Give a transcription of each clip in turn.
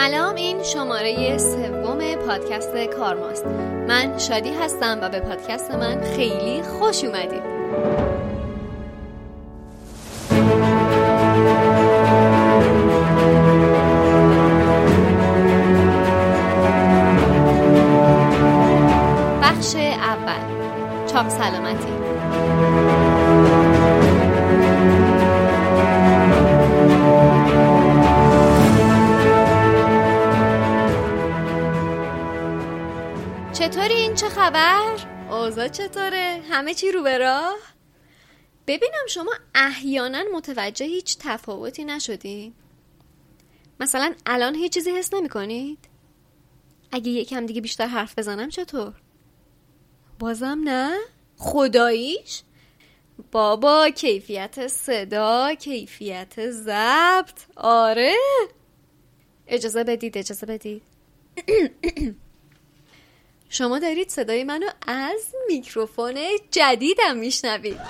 سلام این شماره سوم پادکست کارماست. من شادی هستم و به پادکست من خیلی خوش اومدید. خبر؟ اوضاع چطوره؟ همه چی رو به راه؟ ببینم شما احیانا متوجه هیچ تفاوتی نشدین؟ مثلا الان هیچ چیزی حس نمی کنید؟ اگه یکم دیگه بیشتر حرف بزنم چطور؟ بازم نه؟ خداییش؟ بابا کیفیت صدا کیفیت ضبط آره اجازه بدید اجازه بدید شما دارید صدای منو از میکروفون جدیدم میشنوید.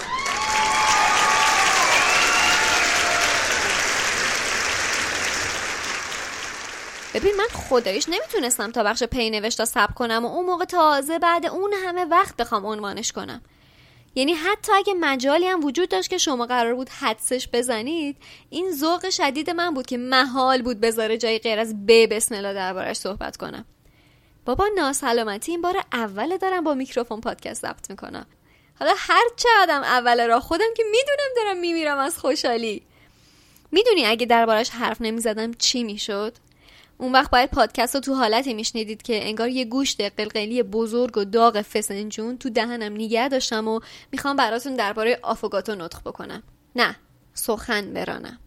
ببین من خدایش نمی‌تونستم تا بخش پی نوشتا سب کنم و اون موقع تازه بعد اون همه وقت بخوام عنوانش کنم. یعنی حتی اگه مجالی هم وجود داشت که شما قرار بود حدسش بزنید این ذوق شدید من بود که محال بود بذاره جای غیر از ب بسم الله دربارش صحبت کنم. بابا ناسلامتی این بار اول دارم با میکروفون پادکست ضبط می‌کنم. حالا هر چه آدم اول را خودم که می‌دونم دارم میمیرم از خوشحالی. می‌دونی اگه دربارش حرف نمی‌زدم چی می‌شد؟ اون وقت باید پادکست رو تو حالتی میشنیدید که انگار یه گوشت قلقلی بزرگ و داغ فسنجون تو دهنم نگه داشتم و می‌خوام براتون درباره آفوگاتو نطق بکنم. نه سخن برانم.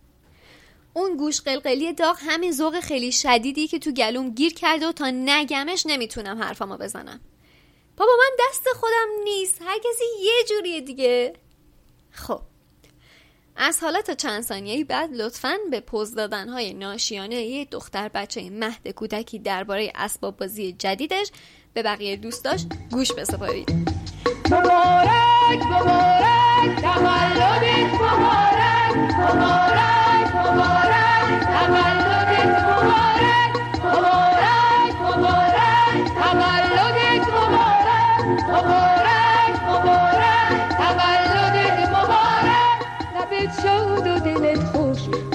اون گوش قلقلی داغ همین ذوق خیلی شدیدی که تو گلوم گیر کرده و تا نگمش نمی‌تونم حرفامو بزنم. بابا من دست خودم نیست. هر کسی یه جوریه دیگه. خب. از حالا تا چند ثانیه بعد لطفا به پوز دادن های ناشیانه یه دختر بچه مهد کودکی درباره اسباب بازی جدیدش به بقیه دوستاش گوش بسپارید. مبارک مبارک تولدت مبارک مبارک.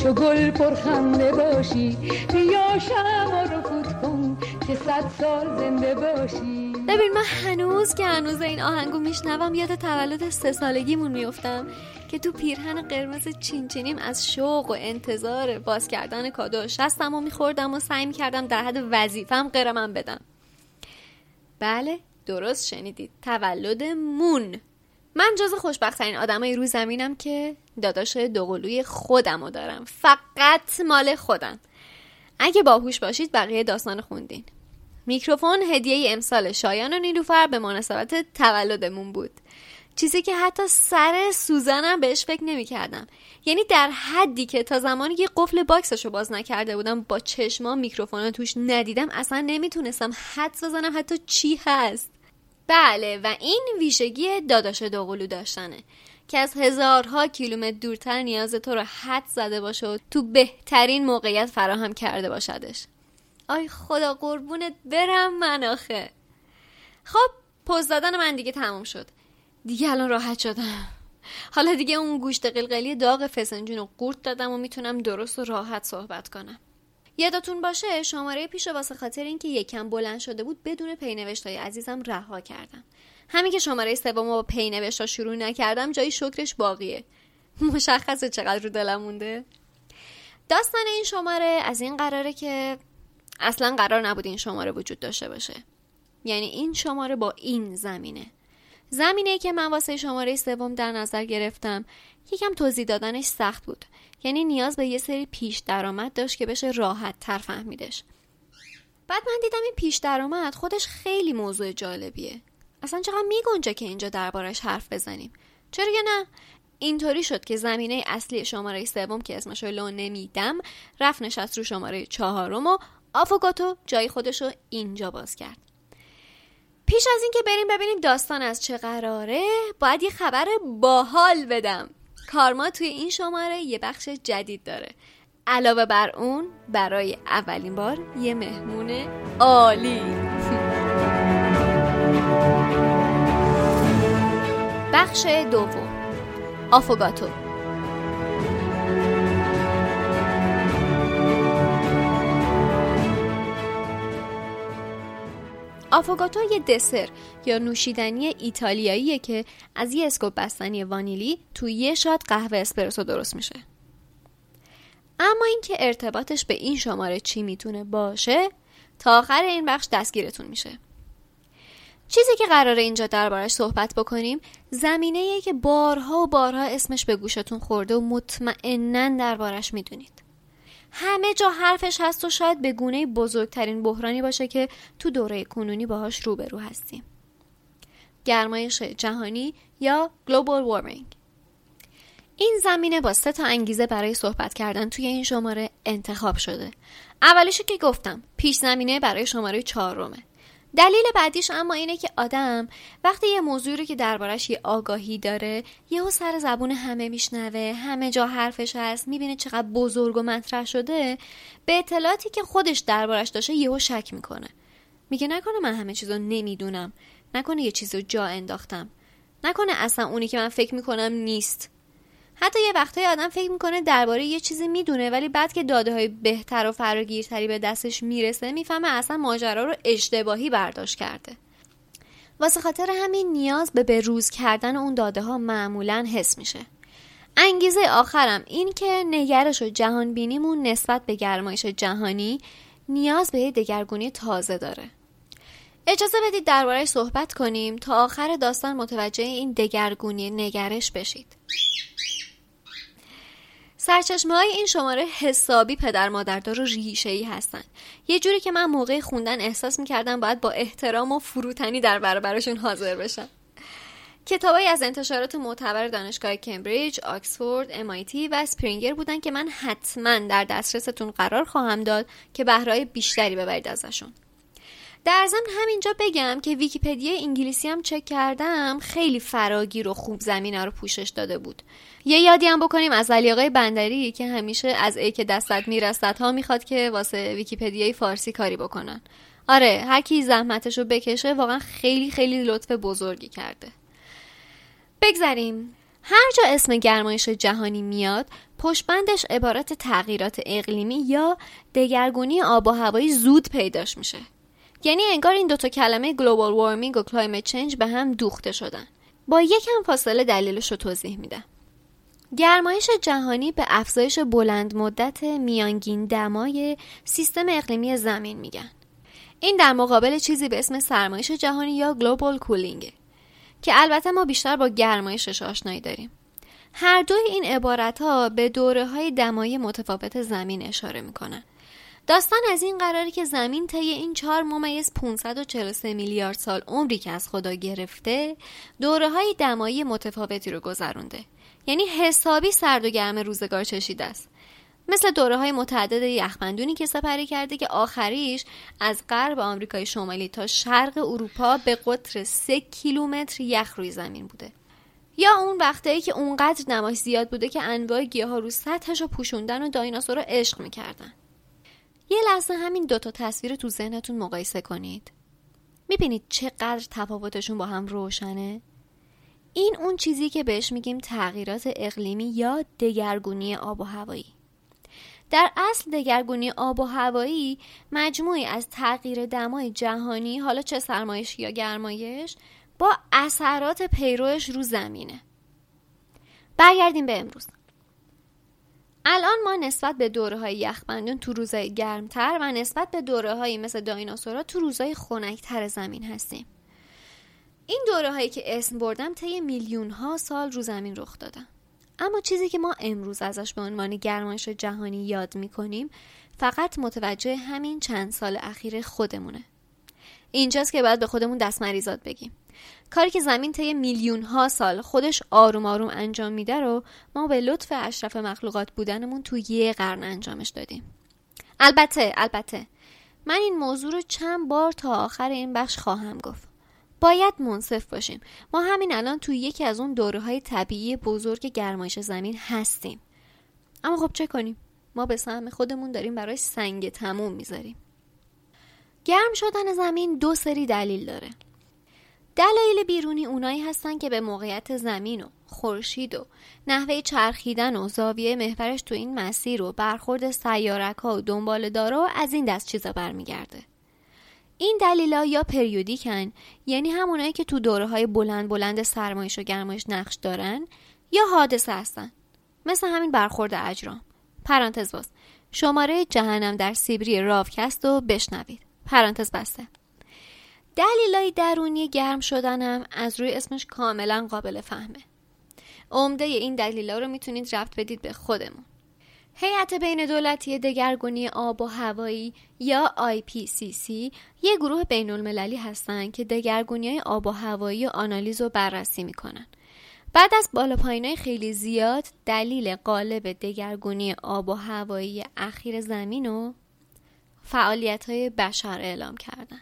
چو گل پرخنده باشی بیا شما رو که صد سال زنده باشی. ببین من هنوز که هنوز این آهنگو میشنوم یاد تولد سه سالگیمون میفتم که تو پیرهن قرمز چینچینیم از شوق و انتظار باز کردن کادو شستم و میخوردم و سعی می‌کردم در حد وظیفم قرمم بدم. بله درست شنیدید. تولد مون. من جز خوشبختترین آدمای رو زمینم که داداش دوقلوی خودم رو دارم. فقط مال خودم. اگه باهوش باشید بقیه داستان خوندین. میکروفون هدیه امسال شایان و نیلوفر به مناسبت تولدمون بود. چیزی که حتی سر سوزنم بهش فکر نمی کردم یعنی در حدی که تا زمانی که قفل box ش رو باز نکرده بودم با چشمام میکروفون توش ندیدم اصلا نمی‌تونستم حدس بزنم حتی چی هست. بله و این ویژگی داداش دوقلو داشتنه که از هزارها کیلومتر دورتر نیاز تو رو حد زده باشه و تو بهترین موقعیت فراهم کرده باشدش. آی خدا قربونت برم من آخه. خب پوز دادن من دیگه تموم شد. دیگه الان راحت شدم. حالا دیگه اون گوشت قلقلی داغ فسنجون رو قورت دادم و می‌تونم درست و راحت صحبت کنم. یادتون باشه شماره پیش واسه خاطر اینکه یکم بلند شده بود بدون پینوشتای عزیزم رها کردم. همین که شماره سوم با پینوشتا شروع نکردم جای شکرش باقیه. مشخصه چقدر رو دلم مونده. داستان این شماره از این قراره که اصلا قرار نبود این شماره وجود داشته باشه. یعنی این شماره با این زمینه. زمینه که من واسه شماره سوم در نظر گرفتم یکم توضیح دادنش سخت بود. یعنی نیاز به یه سری پیش درآمد داشت که بشه راحت تر فهمیدش. بعد من دیدم این پیش درآمد خودش خیلی موضوع جالبیه. اصلا چقدر میگنجه که اینجا دربارش حرف بزنیم. چرا یا نه؟ اینطوری شد که زمینه اصلی شماره سوم که اسمش رو لو نمیدم رفت نشست رو شماره چهارم و آفوگاتو جای خودش رو اینجا باز کرد. پیش از اینکه بریم ببینیم داستان از چه قراره باید یه خبر باحال بدم. کارما توی این شماره یه بخش جدید داره. علاوه بر اون برای اولین بار یه مهمون عالی. بخش دوم. آفوگاتو آفوگاتو یه دسر یا نوشیدنی ایتالیاییه که از یه اسکوپ بستنی وانیلی توی یه شات قهوه اسپرسو درست میشه. اما اینکه ارتباطش به این شماره چی می‌تونه باشه تا آخر این بخش دستگیرتون میشه. چیزی که قراره اینجا دربارش صحبت بکنیم زمینه که بارها و بارها اسمش به گوشتون خورده و مطمئنا دربارش می‌دونید. همه جا حرفش هست و شاید به گونه بزرگترین بحرانی باشه که تو دوره کنونی باهاش روبرو هستیم. گرمایش جهانی یا Global Warming. این زمینه با سه تا انگیزه برای صحبت کردن توی این شماره انتخاب شده. اولیشو که گفتم پیش زمینه برای شماره چهارمه. دلیل بعدیش اما اینه که آدم وقتی یه موضوعی رو که دربارش یه آگاهی داره یهو سر زبون همه میشنوه همه جا حرفش هست می‌بینه چقدر بزرگ و مطرح شده به اطلاعاتی که خودش دربارش داشته یهو شک می‌کنه. میگه نکنه من همه چیزو نمی‌دونم. نکنه یه چیزو جا انداختم. نکنه اصلا اونی که من فکر می‌کنم نیست. حتی یه وقتای آدم فکر می‌کنه درباره یه چیزی می‌دونه ولی بعد که داده های بهتر و فراگیرتری به دستش می‌رسه می‌فهمه اصلا ماجرا رو اشتباهی برداشت کرده. واسه خاطر همین نیاز به بروز کردن اون داده ها معمولا حس میشه. انگیزه آخرم این که نگرش و جهان بینیمون نسبت به گرمایش جهانی نیاز به دگرگونی تازه داره. اجازه بدید دربارهش صحبت کنیم تا آخر داستان متوجه این دگرگونی نگرش بشید. سرچشمه های این شماره حسابی پدر مادردار و ریشه ای هستن. یه جوری که من موقع خوندن احساس می‌کردم باید با احترام و فروتنی در برابرشون حاضر بشم. کتابایی از انتشارات معتبر دانشگاه کمبریج، آکسفورد، MIT و اسپرینگر بودن که من حتما در دسترستون قرار خواهم داد که بهره‌های بیشتری ببرید ازشون. در ضمن همینجا بگم که ویکیپدیا انگلیسی هم چک کردم خیلی فراگیر و خوب زمینه رو پوشش داده بود. یه یادی هم بکنیم از علی آقای بندری که همیشه از ای که دستت می‌رسد ها می‌خواد که واسه ویکیپدیای فارسی کاری بکنن. آره هر کی زحمتش رو بکشه واقعا خیلی خیلی لطف بزرگی کرده. بگذریم. هر جا اسم گرمایش جهانی میاد پشت‌بندش عبارت تغییرات اقلیمی یا دگرگونی آب و هوایی زود پیداش میشه. یعنی انگار این دوتا کلمه global warming و climate change به هم دوخته شدن. با یکم فاصله دلیلش رو توضیح میدم. گرمایش جهانی به افزایش بلند مدت میانگین دمای سیستم اقلیمی زمین میگن. این در مقابل چیزی به اسم سرمایش جهانی یا global cooling ه که البته ما بیشتر با گرمایشش آشنایی داریم. هر دوی این عبارت ها به دوره های دمایی متفاوت زمین اشاره می‌کنن. داستان از این قراره که زمین طی این چهار ممیز 543 میلیارد سال عمری که از خدا گرفته دوره های دمایی متفاوتی رو گذرونده. یعنی حسابی سرد و گرم روزگار چشیده است. مثل دوره های متعدد یخبندونی که سپری کرده که آخریش از غرب آمریکای شمالی تا شرق اروپا به قطر 3 کیلومتر یخ روی زمین بوده. یا اون وقتایی که اونقدر نماش زیاد بوده که انواع گیاه رو سطحش رو پوشوندن و دایناسور رو عشق می‌کردن. یه لحظه همین دوتا تصویر تو ذهنتون مقایسه کنید. می‌بینید چقدر تفاوتشون با هم روشنه؟ این اون چیزی که بهش میگیم تغییرات اقلیمی یا دگرگونی آب و هوایی. در اصل دگرگونی آب و هوایی مجموعی از تغییر دمای جهانی حالا چه سرمایش یا گرمایش با اثرات پیروش رو زمینه. برگردیم به امروز. الان ما نسبت به دوره های یخبندون تو روزهای گرمتر و نسبت به دوره مثل دایناسورا تو روزهای خنکتر زمین هستیم. این دوره هایی که اسم بردم طی میلیون ها سال رو زمین رخ دادن. اما چیزی که ما امروز ازش به عنوان گرمایش جهانی یاد می‌کنیم فقط متوجه همین چند سال اخیر خودمونه. اینجاست که باید به خودمون دست مریضات بگیم. کاری که زمین طی میلیون ها سال خودش آروم آروم انجام میده رو ما به لطف اشرف مخلوقات بودنمون تو یه قرن انجامش دادیم. البته البته من این موضوع رو چند بار تا آخر این بخش خواهم گفت. باید منصف باشیم. ما همین الان توی یکی از اون دوره های طبیعی بزرگ گرمایش زمین هستیم. اما خب چه کنیم؟ ما به سهم خودمون داریم برای سنگ تموم می‌ذاریم. گرم شدن زمین دو سری دلیل داره. دلایل بیرونی اونایی هستن که به موقعیت زمین و خورشید و نحوه چرخیدن و زاویه محورش تو این مسیر و برخورد سیارک ها و دنبال دارا و از این دست چیزا برمیگرده. این دلیلا یا پریودیکن یعنی همونایی که تو دوره های بلند بلند سرمایش و گرمایش نقش دارن یا حادثه هستن. مثل همین برخورد اجرام. پرانتز باز. شماره جهنم در سیبری راوکست و بشنوید. پرانتز بسته. دلیلای درونی گرم شدنم از روی اسمش کاملا قابل فهمه. عمده این دلیلا رو می‌تونید رفت بدید به خودمون. هیئت بین دولتی دگرگونی آب و هوایی یا IPCC یه گروه بین المللی هستن که دگرگونی های آب و هوایی و آنالیز و بررسی می‌کنن. بعد از بالا پایینای خیلی زیاد دلیل قالب دگرگونی آب و هوایی اخیر زمین و فعالیت های بشر اعلام کردن.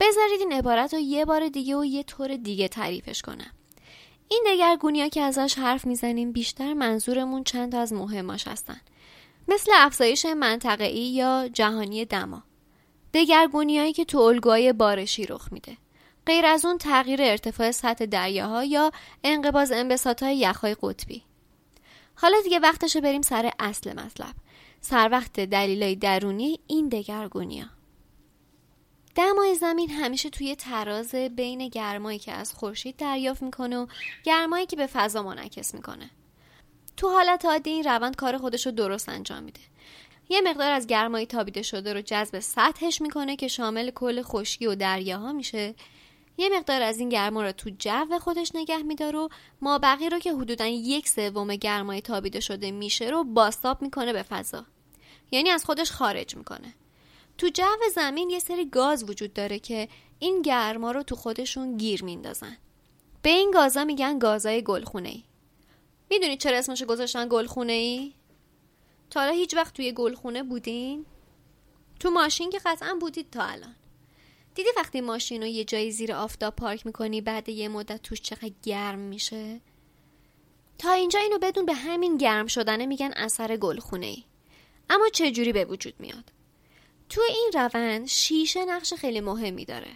بذارید این عبارت رو یه بار دیگه و یه طور دیگه تعریفش کنم. این دگرگونی ها که ازش حرف می‌زنیم بیشتر منظورمون چند تا از مهماش هستن. مثل افزایش منطقه‌ای یا جهانی دما. دگرگونی هایی که تو الگوهای بارشی رخ میده. غیر از اون تغییر ارتفاع سطح دریاها یا انقباز انبساط های یخهای قطبی. حالا دیگه وقتشه بریم سر اصل مطلب. سر وقت دلیلای درونی این دگرگونی ها. دمای زمین همیشه توی تراز بین گرمایی که از خورشید دریافت می‌کنه و گرمایی که به فضا منعکس می‌کنه. تو حالت عادی این روند کار خودش رو درست انجام میده. یه مقدار از گرمایی تابیده شده رو جذب سطحش می‌کنه که شامل کل خشکی و دریاها میشه. یه مقدار از این گرما رو تو جو خودش نگه میداره و ما بقیه رو که حدودا یک سوم گرمای تابیده شده میشه رو باستاب می‌کنه به فضا. یعنی از خودش خارج می‌کنه. تو جو زمین یه سری گاز وجود داره که این گرما رو تو خودشون گیر میندازن به این گازا میگن گازای گلخونه ای می‌دونید چرا اسمشو گذاشتن گلخونه ای؟ تا حالا هیچ وقت توی گلخونه بودین؟ تو ماشین که قطعا بودید تا الان دیدی وقتی ماشین رو یه جایی زیر آفتاب پارک می‌کنی بعد یه مدت توش چقدر گرم میشه؟ تا اینجا اینو بدون به همین گرم شدنه میگن اثر گلخونه ای اما چه جوری به وجود میاد؟ تو این روند شیشه نقش خیلی مهمی داره.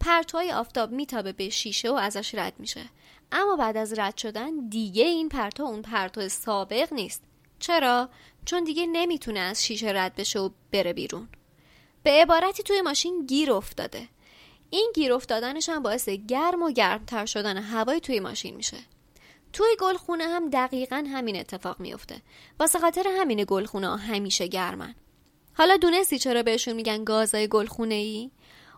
پرتوهای آفتاب میتابه به شیشه و ازش رد میشه. اما بعد از رد شدن دیگه این پرتو اون پرتو سابق نیست. چرا؟ چون دیگه نمی‌تونه از شیشه رد بشه و بره بیرون. به عبارتی توی ماشین گیر افتاده. این گیر افتادنش هم باعث گرم و گرمتر شدن هوای توی ماشین میشه. توی گلخونه هم دقیقا همین اتفاق میفته واسه خاطر همین گلخونه همیشه گرمن. حالا دونستی چرا بهشون میگن گازای گلخونه ای؟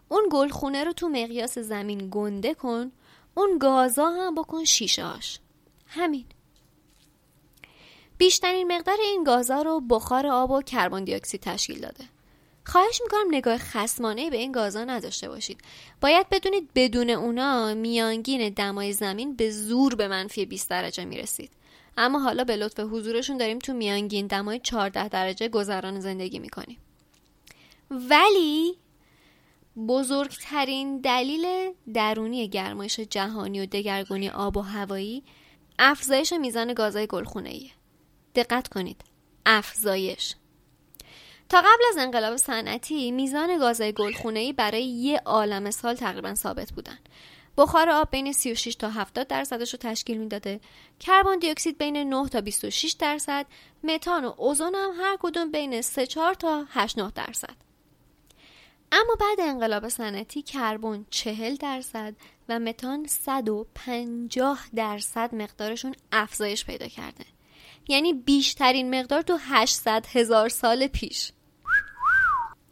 اون گلخونه رو تو مقیاس زمین گنده کن اون گازا هم بکن شیشه هاش همین. بیشترین مقدار این گازا رو بخار آب و کربن دی اکسید تشکیل داده. خواهش می‌کنم نگاه خسمانه به این گازا نداشته باشید. باید بدونید بدون اونا میانگین دمای زمین به زور به منفی 20 درجه می‌رسید. اما حالا به لطف حضورشون داریم تو میانگین دمای 14 درجه گذران زندگی می‌کنیم. ولی بزرگترین دلیل درونی گرمایش جهانی و دگرگونی آب و هوایی افزایش میزان گازهای گلخونه دقت کنید. افزایش. تا قبل از انقلاب صنعتی میزان گازهای گلخونه برای یه عالم سال تقریبا ثابت بودن. بخار آب بین 36 تا 70 درصدش رو تشکیل می‌داده. کربن دی اکسید بین 9 تا 26 درصد. متان و اوزون هم هر کدوم بین 3 4 تا 8 9 درصد. اما بعد انقلاب صنعتی کربن 40 درصد و متان 150 درصد مقدارشون افزایش پیدا کرده. یعنی بیشترین مقدار تو 800 هزار سال پیش.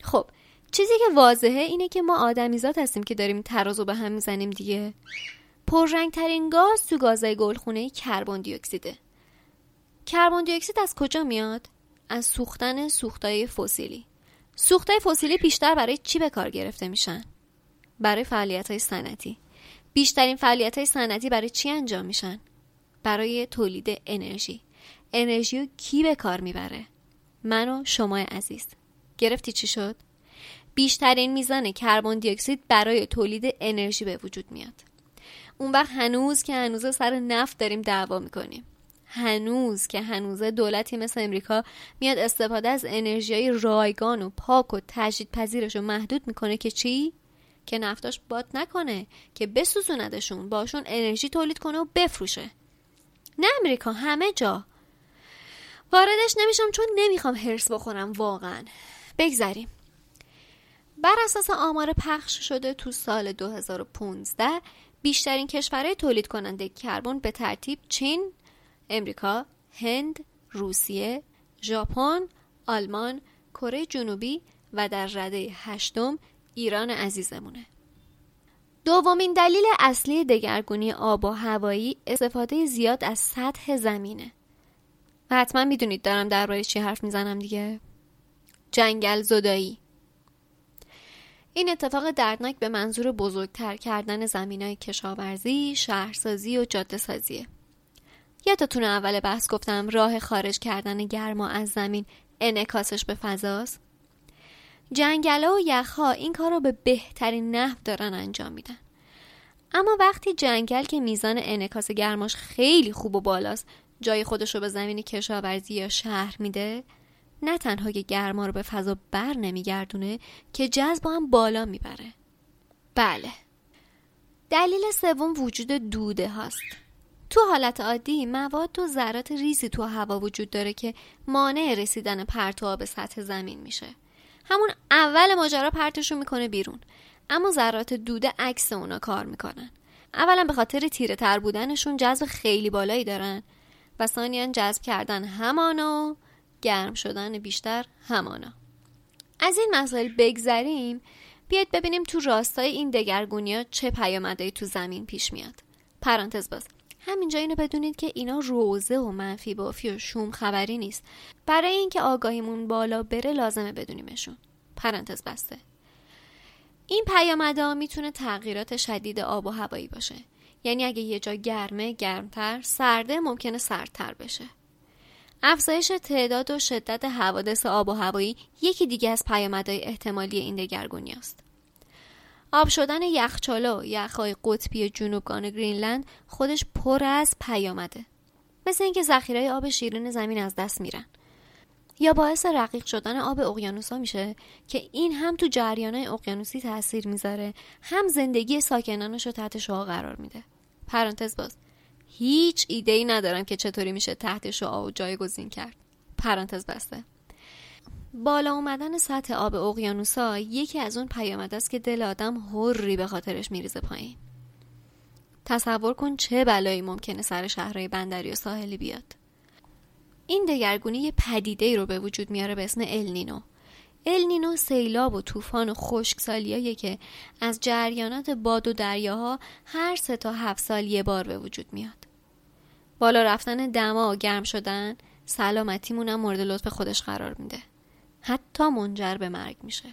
خب چیزی که واضحه اینه که ما آدمیزاد هستیم که داریم ترازو به هم می‌زنیم دیگه. پررنگ ترین گاز تو گازهای گلخونه کربن دی اکسیده کربن دی اکسید از کجا میاد؟ از سوختن سوختای فسیلی. سوختای فسیلی بیشتر برای چی به کار گرفته میشن؟ برای فعالیت های صنعتی. بیشترین فعالیت های صنعتی برای چی انجام میشن؟ برای تولید انرژی. انرژی رو کی به کار می‌بره؟ من و شما عزیز. گرفتی چی شد؟ بیشترین میزان کربن دی اکسید برای تولید انرژی به وجود میاد. اون وقت هنوز که هنوز سر نفت داریم دعوا می‌کنیم. هنوز که هنوز دولتی مثل امریکا میاد استفاده از انرژی رایگان و پاک و تجدید پذیرش رو محدود می‌کنه که چی؟ که نفتاش باد نکنه که بسوزوندشون باشون انرژی تولید کنه و بفروشه. نه امریکا همه جا. واردش نمیشم چون نمی‌خوام هرس بخورم واقعا. بگذریم. بر اساس آمار پخش شده تو سال 2015 بیشترین کشورهای تولید کننده کربن به ترتیب چین، امریکا، هند، روسیه، ژاپن، آلمان، کره جنوبی و در رده هشتم ایران عزیزمونه. دومین دلیل اصلی دگرگونی آب و هوایی استفاده زیاد از سطح زمینه. و حتما می‌دونید دارم در روی چی حرف می‌زنم دیگه. جنگل زدایی این اتفاق دردناک به منظور بزرگتر کردن زمین های کشاورزی، شهرسازی و جاده سازیه. یادتون اول بحث گفتم راه خارج کردن گرما از زمین انعکاسش به فضاست؟ جنگله و یخها این کار رو به بهترین نحو دارن انجام میدن. اما وقتی جنگل که میزان انعکاس گرماش خیلی خوب و بالاست جای خودش رو به زمین کشاورزی یا شهر میده نه تنها که گرما رو به فضا بر نمیگردونه که جذب هم بالا می‌بره. بله. دلیل سوم وجود دوده هاست. تو حالت عادی مواد و ذرات ریزی تو هوا وجود داره که مانع رسیدن پرتوها به سطح زمین میشه. همون اول ماجرا پرتشون می‌کنه بیرون. اما ذرات دوده عکس اونا کار می‌کنن. اولا به خاطر تیره تر بودنشون جذب خیلی بالایی دارن و ثانیا جذب کردن همانو گرم شدن بیشتر همانا. از این مسائل بگذریم بیاید ببینیم تو راستای این دگرگونی ها چه پیامدهایی تو زمین پیش میاد. پرانتز باز همینجا اینو بدونید که اینا روزه و منفی بافی و شوم خبری نیست. برای اینکه آگاهیمون بالا بره لازمه بدونیمشون. پرانتز بسته. این پیامدها می‌تونه تغییرات شدید آب و هوایی باشه. یعنی اگه یه جا گرمه گرمتر سرده ممکنه سردتر بشه. افزایش تعداد و شدت حوادث آب و هوایی یکی دیگه از پیامدهای احتمالی این دگرگونی است. آب شدن یخچالا و یخهای قطبی جنوبگان گرینلند خودش پر از پیامده. مثل اینکه ذخیره آب شیرین زمین از دست میرن. یا باعث رقیق شدن آب اقیانوسا میشه که این هم تو جریانهای اقیانوسی تاثیر می‌ذاره هم زندگی ساکنانش رو تحت شعا قرار میده. پرانتز باز هیچ ایده ای ندارم که چطوری میشه تحت شعا و جایگزین کرد. پرانتز بسته. بالا اومدن سطح آب اقیانوسا یکی از اون پیامد است که دل آدم هری به خاطرش میریزه پایین. تصور کن چه بلایی ممکنه سر شهرهای بندری و ساحلی بیاد. این دگرگونی یه پدیده رو به وجود میاره به اسم النینو النینو سیلاب و طوفان و خشکسالیایی که از جریانات باد و دریاها هر سه تا هفت سال یه بار به وجود میاد. بالا رفتن دما و گرم شدن سلامتیمون هم مورد لطف خودش قرار میده. حتی منجر به مرگ میشه.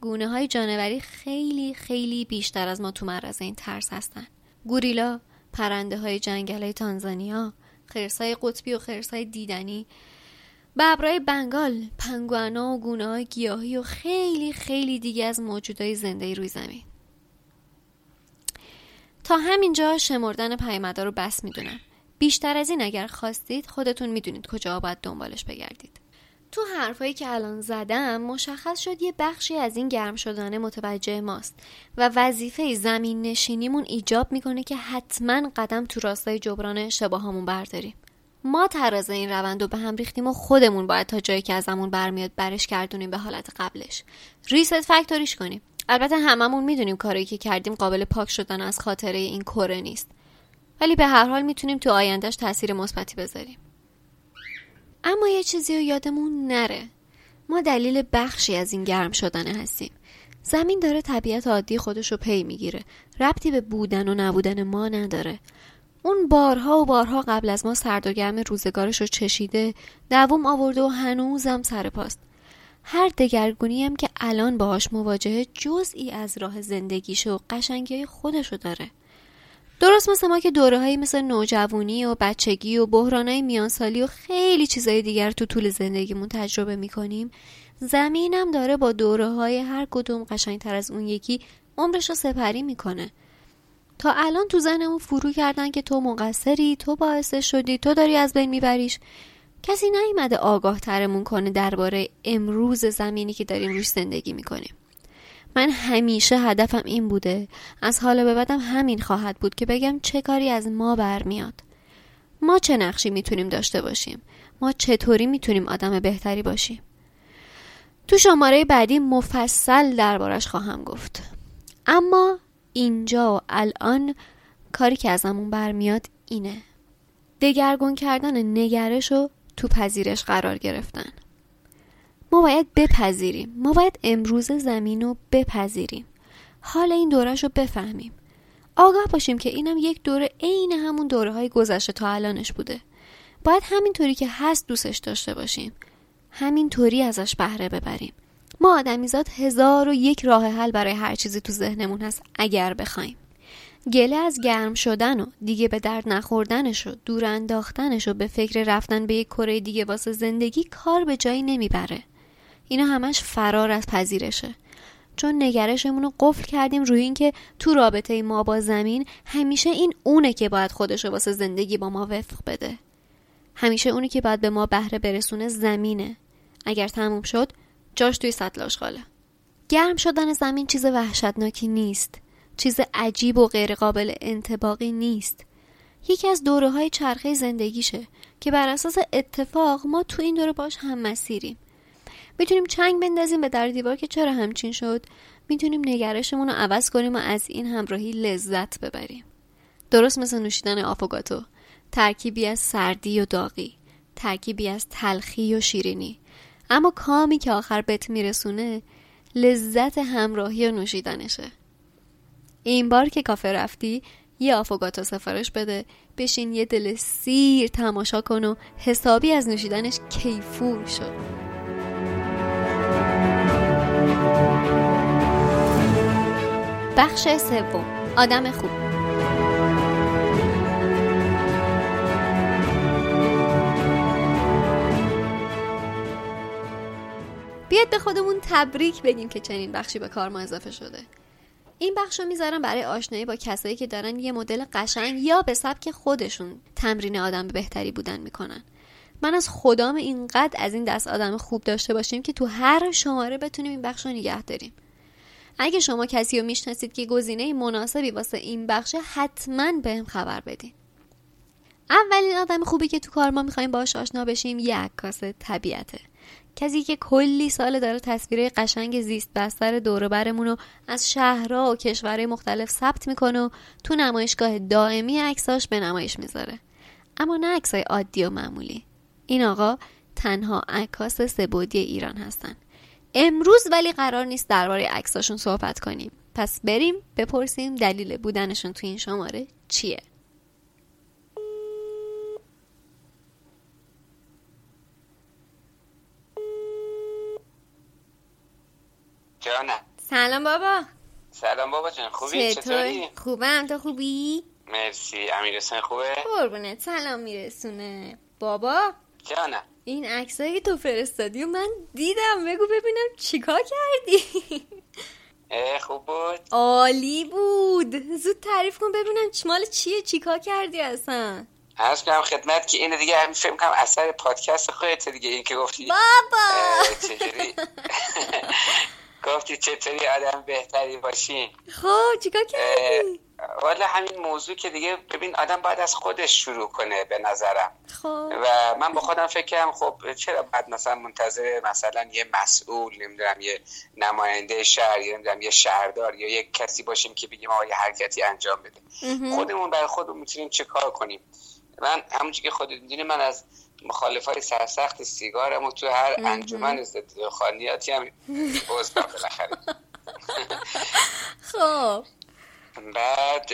گونه های جانوری خیلی خیلی بیشتر از ما تو معرض این ترس هستن. گوریلا، پرنده های جنگل های تانزانیا، خرسای قطبی و خرسای دیدنی ببرای بنگال، پنگوانا و گونه های گیاهی و خیلی خیلی دیگه از موجودهای زنده روی زمین تا همینجا شمردن پیامدها رو بس می‌دونم. بیشتر از این اگر خواستید خودتون می‌دونید کجا باید دنبالش بگردید. تو حرفایی که الان زدم مشخص شد یه بخشی از این گرم شدن متوجه ماست و وظیفه زمین نشینیمون ایجاب می‌کنه که حتما قدم تو راستای جبران شباهامون برداریم. ما تراز این روند رو به هم ریختیم و خودمون باید تا جایی که ازمون برمیاد برش گردونیم به حالت قبلش. ریست فکتوریش کنیم. البته هممون می‌دونیم کاری که کردیم قابل پاک شدن از خاطره این کره نیست. ولی به هر حال می‌تونیم تو آیندهش تاثیر مثبتی بذاریم. اما یه چیزی رو یادمون نره. ما دلیل بخشی از این گرم شدن هستیم. زمین داره طبیعت عادی خودش رو پی می‌گیره. ربطی به بودن و نبودن ما نداره. اون بارها و بارها قبل از ما سرد و گرم روزگارش رو چشیده دووم آورده و هنوزم سر پاست. هر دگرگونی هم که الان باهاش مواجهه جزئی از راه زندگیشه و قشنگی خودشو داره. درست مثل ما که دوره هایی مثل نوجوانی و بچگی و بحرانهای میانسالی و خیلی چیزای دیگر تو طول زندگیمون تجربه می‌کنیم زمینم داره با دوره های هر کدوم قشنگتر از اون یکی عمرش رو سپری می‌کنه. تا الان تو ذهنمون فرو کردن که تو مقصری تو باعث شدی تو داری از بین میبریش. کسی نیومده آگاه ترمون کنه درباره امروز زمینی که داریم روش زندگی می‌کنیم. من همیشه هدفم این بوده از حالا به بعدم همین خواهد بود که بگم چه کاری از ما برمیاد. ما چه نقشی می‌تونیم داشته باشیم؟ ما چطوری می‌تونیم آدم بهتری باشیم؟ تو شماره بعدی مفصل دربارش خواهم گفت. اما اینجا و الان کاری که ازمون برمیاد اینه. دگرگون کردن نگرش و تو پذیرش قرار گرفتن. ما باید بپذیریم. ما باید امروز زمین رو بپذیریم. حال این دورش رو بفهمیم. آگاه باشیم که اینم یک دوره عین همون دوره های گذشته تا الانش بوده. باید همینطوری که هست دوستش داشته باشیم. همینطوری ازش بهره ببریم. ما آدمیزاد هزار و یک راه حل برای هر چیزی تو ذهنمون هست اگر بخوایم. گله از گرم شدن و دیگه به درد نخوردنش و دور انداختنش و به فکر رفتن به یک کره دیگه واسه زندگی کار به جایی نمی‌بره. اینا همش فرار از پذیرشه. چون نگرشمون رو قفل کردیم روی اینکه تو رابطه ما با زمین همیشه این اونه که باید خودش رو واسه زندگی با ما وفق بده. همیشه اونی که باید به ما بهره برسونه زمینه. اگر تموم شد جاش توی سطل آشغاله. گرم شدن زمین چیز وحشتناکی نیست. چیز عجیب و غیرقابل انتباقی نیست. یکی از دوره های چرخه زندگیشه که بر اساس اتفاق ما تو این دوره باش هم مسیریم. می‌تونیم چنگ بندازیم به در دیوار که چرا همچین شد؟ می‌تونیم نگرشمون رو عوض کنیم و از این همراهی لذت ببریم. درست مثل نوشیدن آفوگاتو ترکیبی از سردی و داغی. ترکیبی از تلخی و شیرینی. اما کامی که آخر بهت میرسونه لذت همراهی و نوشیدنشه. این بار که کافه رفتی یه آفوگاتو سفارش بده. بشین یه دل سیر تماشا کن و حسابی از نوشیدنش کیفور شد بخش سوم. آدم خوب. بیاد به خودمون تبریک بگیم که چنین بخشی به کار ما اضافه شده. این بخش رو می‌ذارم برای آشنایی با کسایی که دارن یه مدل قشنگ یا به سبک خودشون تمرین آدم بهتری بودن می‌کنن. من از خدام اینقدر از این دست آدم خوب داشته باشیم که تو هر شماره بتونیم این بخش رو نگه داریم. اگه شما کسی رو می‌شناسید که گزینه مناسبی واسه این بخشه حتما بهم خبر بدین. اولین آدم خوبی که تو کار ما می‌خوایم باش آشنا بشیم یه عکاس طبیعته. کسی که کلی سال داره تصویره قشنگ زیست بستر دوره برمون از شهرها و کشورهای مختلف ثبت می‌کنه و تو نمایشگاه دائمی عکساش به نمایش می‌ذاره. اما نه عکسای عادی و معمولی. این آقا تنها عکاس سبودی ایران هستن. امروز ولی قرار نیست درباره عکساشون صحبت کنیم. پس بریم بپرسیم دلیل بودنشون تو این شماره چیه؟ جانم. سلام بابا. سلام بابا جان خوبی؟ چطوری؟ خوبم تو خوبی؟ مرسی. امیر خوبه؟ قربونت سلام میرسونه. بابا؟ جانم. این عکسایی تو فرستادی و من دیدم بگو ببینم چیکار کردی؟ خوب بود. عالی بود. زود تعریف کن ببینم مال چیه؟ چیکار کردی اصلا؟ عرض کنم خدمت که این دیگه همین فکر کنم اثر پادکست خودت دیگه این که گفتی. بابا! چجوری؟ گفتی چطوری آدم بهتری باشین خب چیکار کردی؟ والا همین موضوع که دیگه ببین آدم باید از خودش شروع کنه به نظرم. خب. و من با خودم فکر کردم خب چرا باید مثلا منتظر مثلا یه مسئول نمی‌دونم یه نماینده شهر یا نمی‌دونم یه شهردار یا یه کسی باشیم که بگیم آقا یه حرکتی انجام بده. خودمون برای خودمون می‌تونیم چه کار کنیم؟ من همونجوری که خودت می‌دونی من از مخالف های سرسخت سیگارم و تو هر انجمن ضد خانیاتی هم عضو بالاخره. خب. بعد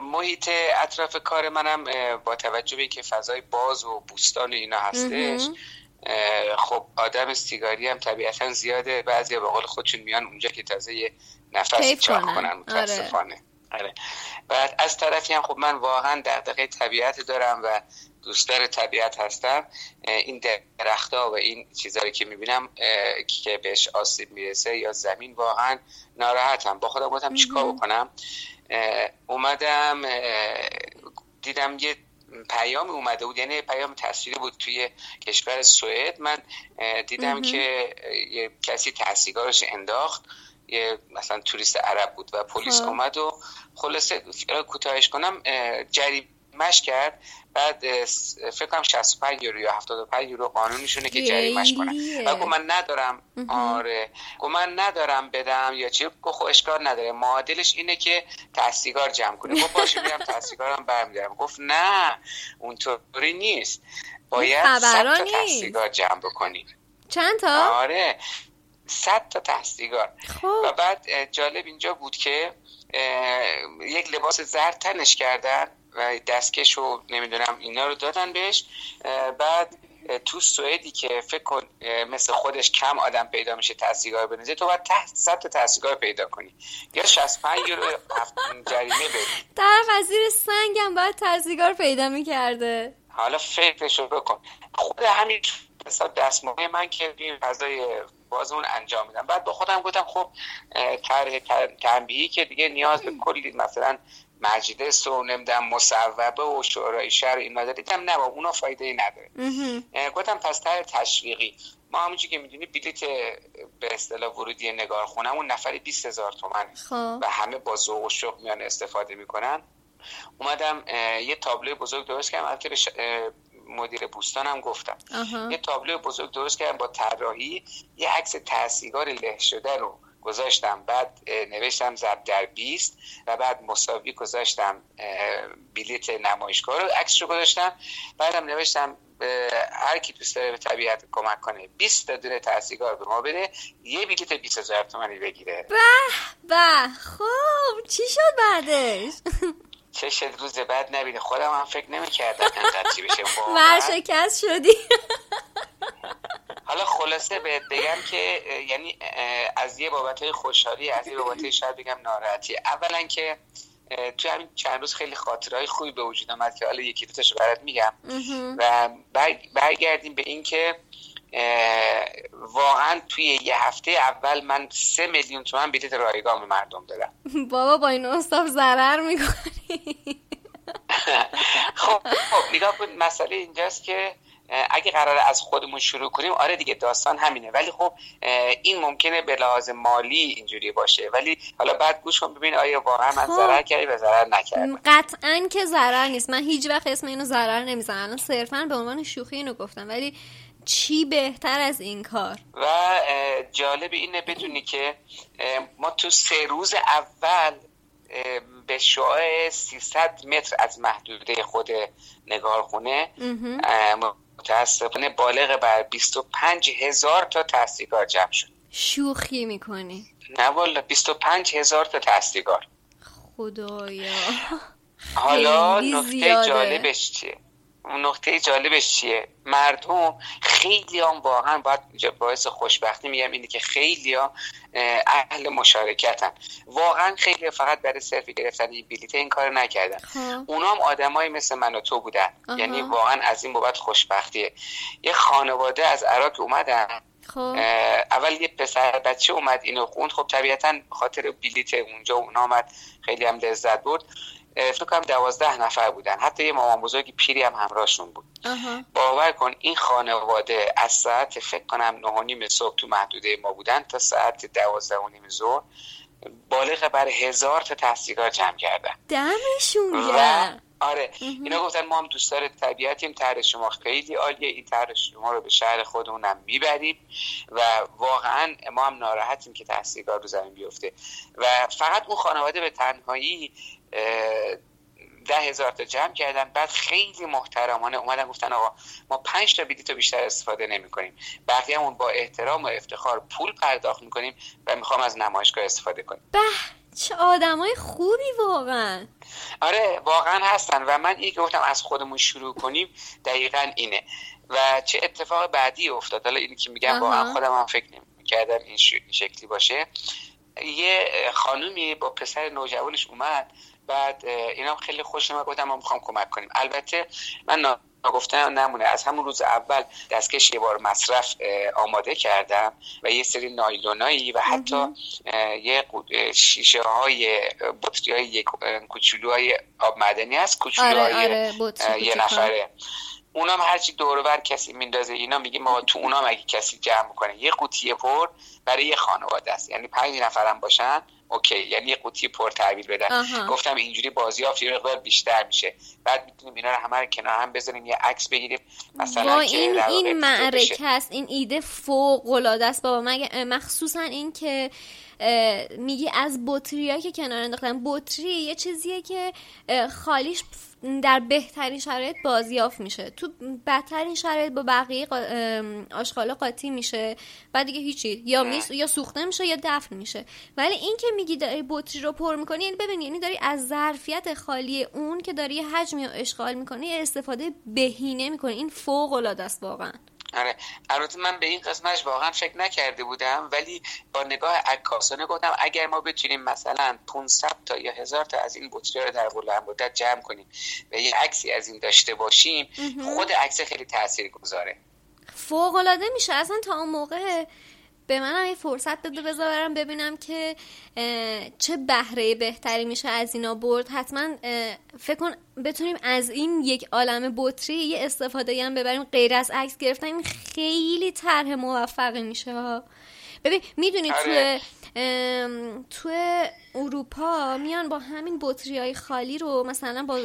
محیط اطراف کار منم با توجه به که فضای باز و بوستان اینا هستش خب آدم سیگاری هم طبیعتا زیاده. بعضی به قول خودشون میان اونجا که تازه یه نفس چاق کنن. متاسفانه آره. بعد از طرفی هم خب من واقعا دقدقه طبیعت دارم و دوستدار طبیعت هستم. این درختها و این چیزهایی که می‌بینم که بهش آسیب می‌رسه یا زمین واقعا ناراحتم. با خودم گفتم چیکار بکنم؟ اومدم دیدم یه پیام اومده بود یعنی پیام تصویری بود توی کشور سوئد. من دیدم که یه کسی تحصیلگارش انداخت. یه مثلا توریست عرب بود و پلیس. اومد و خلاصه کوتاهش کنم جریمش کرد. بعد فکر کنم 65 یورو یا 75 یورو قانونیشونه که جریمش کنن و گفت من ندارم. آره. گفت من ندارم بدم یا چی؟ گفت خب اشکال نداره. معادلش اینه که تحصیلگار جمع کنه. گفت باشه میرم تحصیلگارم برمیدارم گفت نه اونطوری نیست. باید 100 تا تحصیلگار جمع بکنی. چند تا؟ آره. 100 تا تحصیلگار. خب. و بعد جالب اینجا بود که یک لباس زرد تنش کردن و دستکش و نمی‌دونم اینا رو دادن بهش. بعد تو سوئدی که فکر کن مثل خودش کم آدم پیدا میشه تحصیلگار بنزه تو باید تحت صد تا پیدا کنی. یا 65 یورو جریمه بدی. در وزیر سنگم باید تحصیلگار پیدا می‌کرده. حالا فکرشو بکن. خود همین دستمایه من که این فضای بازمون انجام میدم. بعد با خودم گفتم خب طرح تنبیهی که دیگه نیاز به کلی مثلا مجلس و نمی‌دونم مصوبه و شورای شهر این نداره دیدم نه با اونا فایده ای نداره. گفتم پس تر تشویقی. ما همونجور که می‌دونی بلیت به اصطلاح ورودی نگار اون نفری 20 هزار تومن. خب. و همه با ذوق و شوق میان استفاده می‌کنن. اومدم یه تابلو بزرگ درست کردم. البته مدیر بوستانم گفتم. یه تابلو بزرگ درست کردم با طراحی. یه عکس تحصیلگار له شده رو گذاشتم. بعد نوشتم زب در 20 و بعد مساوی گذاشتم بلیت نمایشگاه رو. عکس رو گذاشتم. بعدم نوشتم هر کی دوست داره به طبیعت کمک کنه 20 تا دونه تحصیلگار به ما بده یه بلیت 20 هزار تومانی بگیره. به به. خب چی شد بعدش؟ چه روز بعد نبینه خودم هم فکر نمی‌کردم انقدر چی بشه. ورشکست شدی. حالا خلاصه بهت بگم که یعنی از یه بابت خوشحالی از یه بابت شاید بگم ناراحتی. اولا که تو همین چند روز خیلی خاطرهای خوبی به وجود آمد که حالا یکی دوتاشو برات میگم. و برگردیم به این که واقعا توی یه هفته اول من سه میلیون تومن بلیت رایگان به مردم دادم. بابا با این استاف ضرر می‌کنی. خب خب نگاه کن مسئله اینجاست که اگه قرار از خودمون شروع کنیم آره دیگه داستان همینه. ولی خب این ممکنه به لحاظ مالی اینجوری باشه. ولی حالا بعد گوش کن ببین آیا واقعا من خب. ضرر کردی به ضرر نکردم قطعا که ضرر نیست. من هیچ وقت اسم اینو ضرر نمی‌زنم الان صرفا به عنوان شوخی اینو گفتم. ولی چی بهتر از این کار؟ و جالب اینه بدونی که ما تو سه روز اول به شعاع 300 متر از محدوده خود نگارخونه متاسفانه بالغ بر 25 هزار تا تحصیلگار جمع شد. شوخی می‌کنی. نه والا 25 هزار تا تحصیلگار خدایا. حالا نقطه جالبش چیه؟ نقطه جالبش چیه؟ مردم خیلی هم واقعا باید باعث خوشبختی میگم اینه که خیلی ها اهل مشارکتن. واقعا خیلی فقط برای صرف گرفتن این بلیت این کار نکردن. خب. اونا هم آدمایی مثل من و تو بودن. یعنی واقعا از این بابت خوشبختیه. یه خانواده از عراق اومدن. خب. اول یه پسر بچه اومد اینو خوند. خب طبیعتا خاطر بلیت اونجا اونا آمد خیلی هم لذت برد. فکر کنم دوازده نفر بودن. حتی یه مامان بزرگی پیری هم همراهشون بود. باور کن این خانواده از ساعت فکر کنم نه نیم صبح تو محدوده ما بودن تا ساعت دوازده و نیم ظهر بالغ بر هزار تا تحصیلگار جمع کردن. دمشون آره. اینا گفتن ما هم دوستدار طبیعتیم طرح شما خیلی عالیه این طرح شما رو به شهر خودمونم می‌بریم و واقعا ما هم ناراحتیم که تحصیلگار رو زمین بیفته. و فقط اون خانواده به تنهایی ده هزار تا جمع کردن بعد خیلی محترمانه اومدن گفتن آقا ما پنج تا بلیط بیشتر استفاده نمی کنیم بقیه با احترام و افتخار پول پرداخت می‌کنیم و می‌خوام از نمایشگاه استفاده کنیم. به چه آدمای خوبی واقعا. آره واقعا هستن و من این که گفتم از خودمون شروع کنیم دقیقا اینه. و چه اتفاق بعدی افتاد؟ حالا اینی که میگم واقعا خودم هم فکر نمی کردم این شکلی باشه. یه خانومی با پسر نوجوانش اومد بعد اینا خیلی خوش من گفتم ما می‌خوام کمک کنیم. البته من گفتم نمونه. از همون روز اول دستکش یه بار مصرف آماده کردم و یه سری نایلونایی و حتی یه شیشه های بطری های کوچولو های آب مدنی هست کوچولو آره، آره، یه نفره. اونام هرچی دورور کسی میندازه اینا میگه ما تو اونام اگه کسی جمع کنه یه قوطی پر برای یه خانواده است. یعنی پنج نفرم باشن اوکی یعنی یه قوطی پر تحویل بدن گفتم اینجوری بازیافت یه مقدار بیشتر میشه. بعد می‌تونیم اینا رو همه کنار هم بذاریم یه عکس بگیریم مثلا این این معرکه است این ایده فوق العاده است بابا. مگه مخصوصا این که میگی از بطری که کنار انداختن. بطری یه چیزیه که خالیش در بهترین شرایط بازیافت میشه. تو بدترین شرایط با بقیه آشغالا قاطی میشه بعد دیگه هیچی. یا میس یا سوخته میشه یا دفن میشه. ولی این که میگی داری بطری رو پر می‌کنی یعنی ببین یعنی داری از ظرفیت خالی اون که داری حجمی رو اشغال می‌کنی استفاده بهینه می‌کنی. این فوق العاده است واقعا. آره. البته من به این قسمتش واقعا فکر نکرده بودم ولی با نگاه عکاسانه گفتم اگر ما بتونیم مثلا 500 تا یا هزار تا از این بطری رو در بلند مدت جمع کنیم و یه عکسی از این داشته باشیم خود عکس خیلی تاثیر گذاره فوق العاده میشه. اصلا تا اون موقع به من یه فرصت بده بذارم ببینم که چه بهره بهتری میشه از اینا برد. حتما فکر کن بتونیم از این یک عالم بطری یه استفاده هم ببریم. غیر از عکس گرفتن این خیلی طرح موفقی میشه. ها ببین می‌دونی آره. تو اروپا میان با همین بطری های خالی رو مثلا با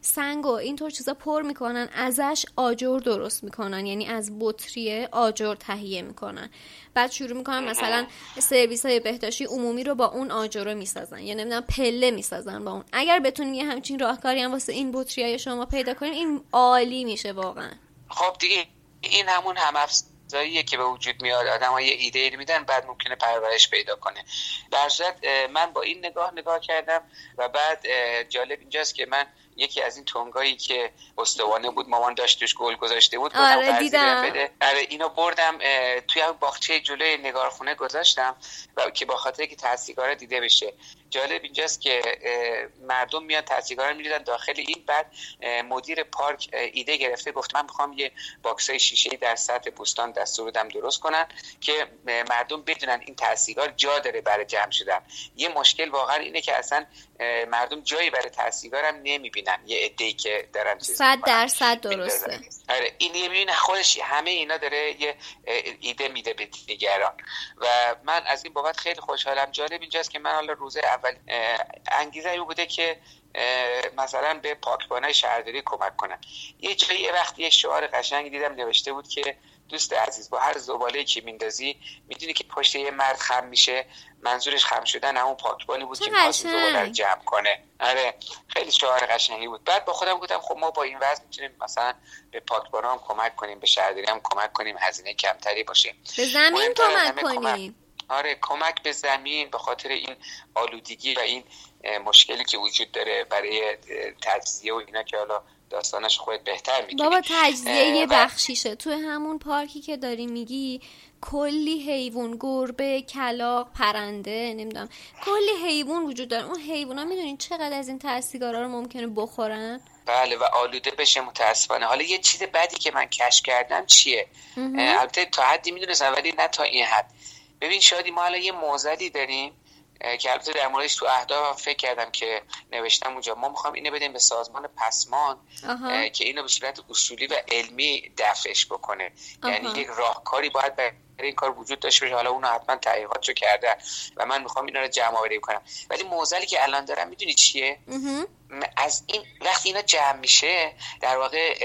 سنگ و اینطور چیزا پر می‌کنن ازش آجر درست می‌کنن یعنی از بطری آجر تهیه می‌کنن. بعد شروع می‌کنن مثلا سرویس های بهداشتی عمومی رو با اون آجر رو می‌سازن یا نمی‌دونم پله می‌سازن با اون. اگر بتونیم یه همچین راهکاری هم واسه این بطری های شما پیدا کنیم این عالی میشه واقعا. خب دیگه این همون هم چیزاییه که به وجود میاد. آدم ها یه ایده ای میدن بعد ممکنه پرورش پیدا کنه. در من با این نگاه نگاه کردم و بعد جالب اینجاست که من یکی از این تونگایی که استوانه بود مامان داشت توش گل گذاشته بود آره دیدم. آره اینو بردم توی باغچه جلوی نگارخونه گذاشتم و که با خاطر که تاثیرگذار دیده بشه. جالب اینجاست که مردم میاد تاثیرگذار میریدن داخل این بعد مدیر پارک ایده گرفته گفت من می‌خوام یه باکس های شیشه در سطح بوستان دستور بدم درست کنن که مردم بدونن این تاثیرگذار جا داره برای جمع شدن. یه مشکل واقعا اینه که اصلا مردم جایی برای تاثیرگذار هم نمی‌بینن. یه عده‌ای که دارن چیز صد درصد درسته. آره این یه خودش همه اینا داره یه ایده میده به دیگران. و من از این بابت خیلی خوشحالم. جالب اینجاست که من حالا روزه اول انگیزه ای بوده که مثلا به پاکبانای شهرداری کمک کنم. یه جایی یه وقتی یه شعار قشنگ دیدم نوشته بود که دوست عزیز با هر زباله که میندازی می‌دونی که پشت یه مرد خم میشه. منظورش خم شدن همون پاکبانی بود که می‌خواست زباله رو جمع کنه. آره خیلی شعار قشنگی بود. بعد با خودم گفتم خب ما با این وضع می‌تونیم مثلا به پاکبانا هم کمک کنیم به شهرداری هم کمک کنیم هزینه کمتری باشه. به زمین کمک کنیم. آره کمک به زمین به خاطر این آلودگی و این مشکلی که وجود داره برای تجزیه و اینا که حالا داستانش خودت بهتر می‌دونی. بابا تجزیه یه بخشیشه. تو همون پارکی که داری میگی کلی حیوان گربه کلاق پرنده نمی‌دونم. کلی حیوان وجود داره. اون حیوونا می‌دونین چقدر از این تاثیرگذارا رو ممکنه بخورن؟ بله و آلوده بشه متاسفانه. حالا یه چیز بدی که من کش کردم چیه؟ البته تا حدی می‌دونستم ولی نه تا این حد. ببین شادی ما الان یه موزلی داریم. که البته در موردش تو اهداف فکر کردم که نوشتم اونجا. ما می‌خوام اینو بدیم به سازمان پسمان که اینو به صورت اصولی و علمی دفعش بکنه. یعنی یک راهکاری باید برای این کار وجود داشته باشه. حالا اونو حتما تحقیقاتشو کرده و من می‌خوام اینا رو جمع آوری کنم. ولی موزلی که الان دارم می‌دونی چیه؟ از این وقتی اینا جمع میشه در واقع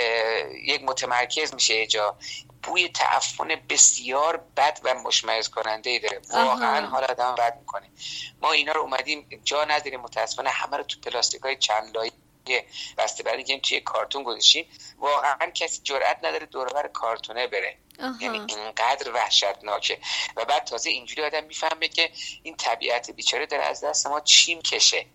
یک متمرکز میشه جا. بوی تعفن بسیار بد و مشمئز کننده ای داره واقعا حال آدم بد می‌کنه ما اینا رو اومدیم جا نداریم متاسفانه همه رو تو پلاستیک های چند لایه بسته برای توی کارتون گذاشتیم واقعا کسی جرئت نداره دوربر کارتونه بره. یعنی اینقدر وحشتناکه. و بعد تازه اینجوری آدم می‌فهمه که این طبیعت بیچاره داره از دست ما چیم کشه.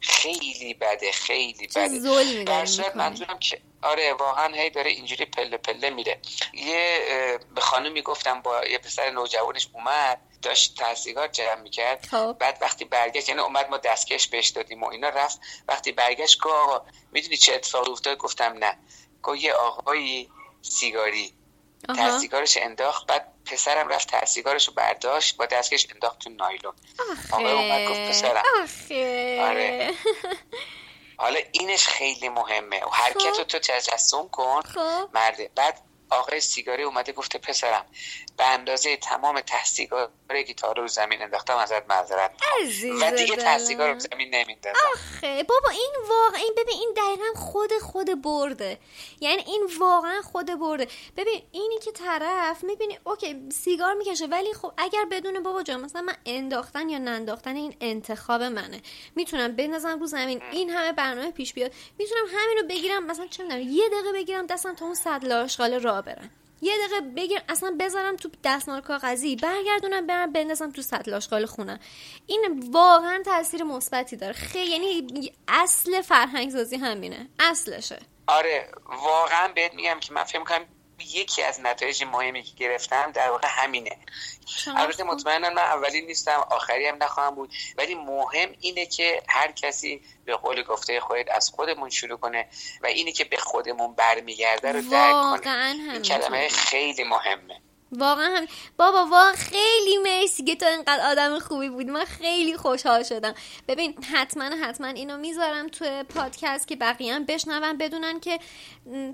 خیلی بده خیلی بده. در منظورم که آره واقعا هی داره اینجوری پله پله میره یه به خانمی گفتم با یه پسر نوجوانش اومد داشت تحصیلات جمع می‌کرد. خب. بعد وقتی برگشت یعنی اومد ما دستکش بهش دادیم و اینا رفت. وقتی برگشت که آقا می‌دونی چه اتفاقی افتاد؟ گفتم نه. گفت یه آقایی سیگاری سیگارش انداخت بعد پسرم رفت سیگارش رو برداشت با دستکش انداخت تو نایلون. آقای اومد گفت پسرم. آره. حالا اینش خیلی مهمه. و حرکت رو تو تجسم کن. خب. مرده بعد آقای سیگاری اومده گفته پسرم به اندازه تمام ته گیتار رو زمین انداختم ازت معذرت و دیگه ته رو زمین نمیندازم آخه بابا این واقعا این ببین این دقیقا خود خود برده. یعنی این واقعا خود برده. ببین اینی که طرف می‌بینی اوکی سیگار می‌کشه ولی خب اگر بدون بابا جان مثلا من انداختن یا ننداختن این انتخاب منه. می‌تونم بندازم رو زمین این همه برنامه پیش بیاد. می‌تونم همین رو بگیرم مثلا چه یه دقیقه بگیرم دستم تا اون صد لاشغال را برن یه دقیقه بگیر اصلا بذارم تو دستمال کاغذی برگردونم برم بندازم تو سطل آشغال خونه. این واقعا تاثیر مثبتی داره. خیلی یعنی اصل فرهنگ سازی همینه. اصلشه. آره واقعا بهت میگم که من فکر کنم یکی از نتایج مهمی که گرفتم در واقع همینه. البته مطمئنا من اولی نیستم آخری هم نخواهم بود. ولی مهم اینه که هر کسی به قول گفته خودت از خودمون شروع کنه و اینه که به خودمون برمیگرده رو درک کنه. این کلمه خیلی مهمه. واقعا هم... بابا واقعا خیلی مرسی که تو اینقدر آدم خوبی بود من خیلی خوشحال شدم. ببین حتما حتما اینو می‌ذارم تو پادکست که بقیه هم بشنون بدونن که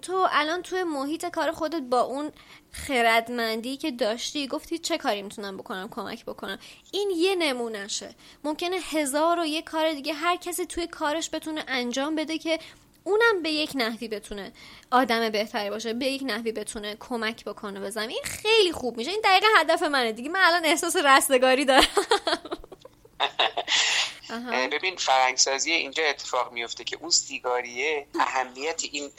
تو الان تو محیط کار خودت با اون خردمندی که داشتی گفتی چه کاری می‌تونم بکنم کمک بکنم؟ این یه نمونهشه. ممکنه هزار و یه کار دیگه هر کسی توی کارش بتونه انجام بده که اونم به یک نحوی بتونه آدم بهتری باشه به یک نحوی بتونه کمک بکنه به زمین. خیلی خوب میشه. این دقیقا هدف منه دیگه. من الان احساس رستگاری دارم. ببین فرنگسازی اینجا اتفاق میفته که اون سیگاریه اهمیت این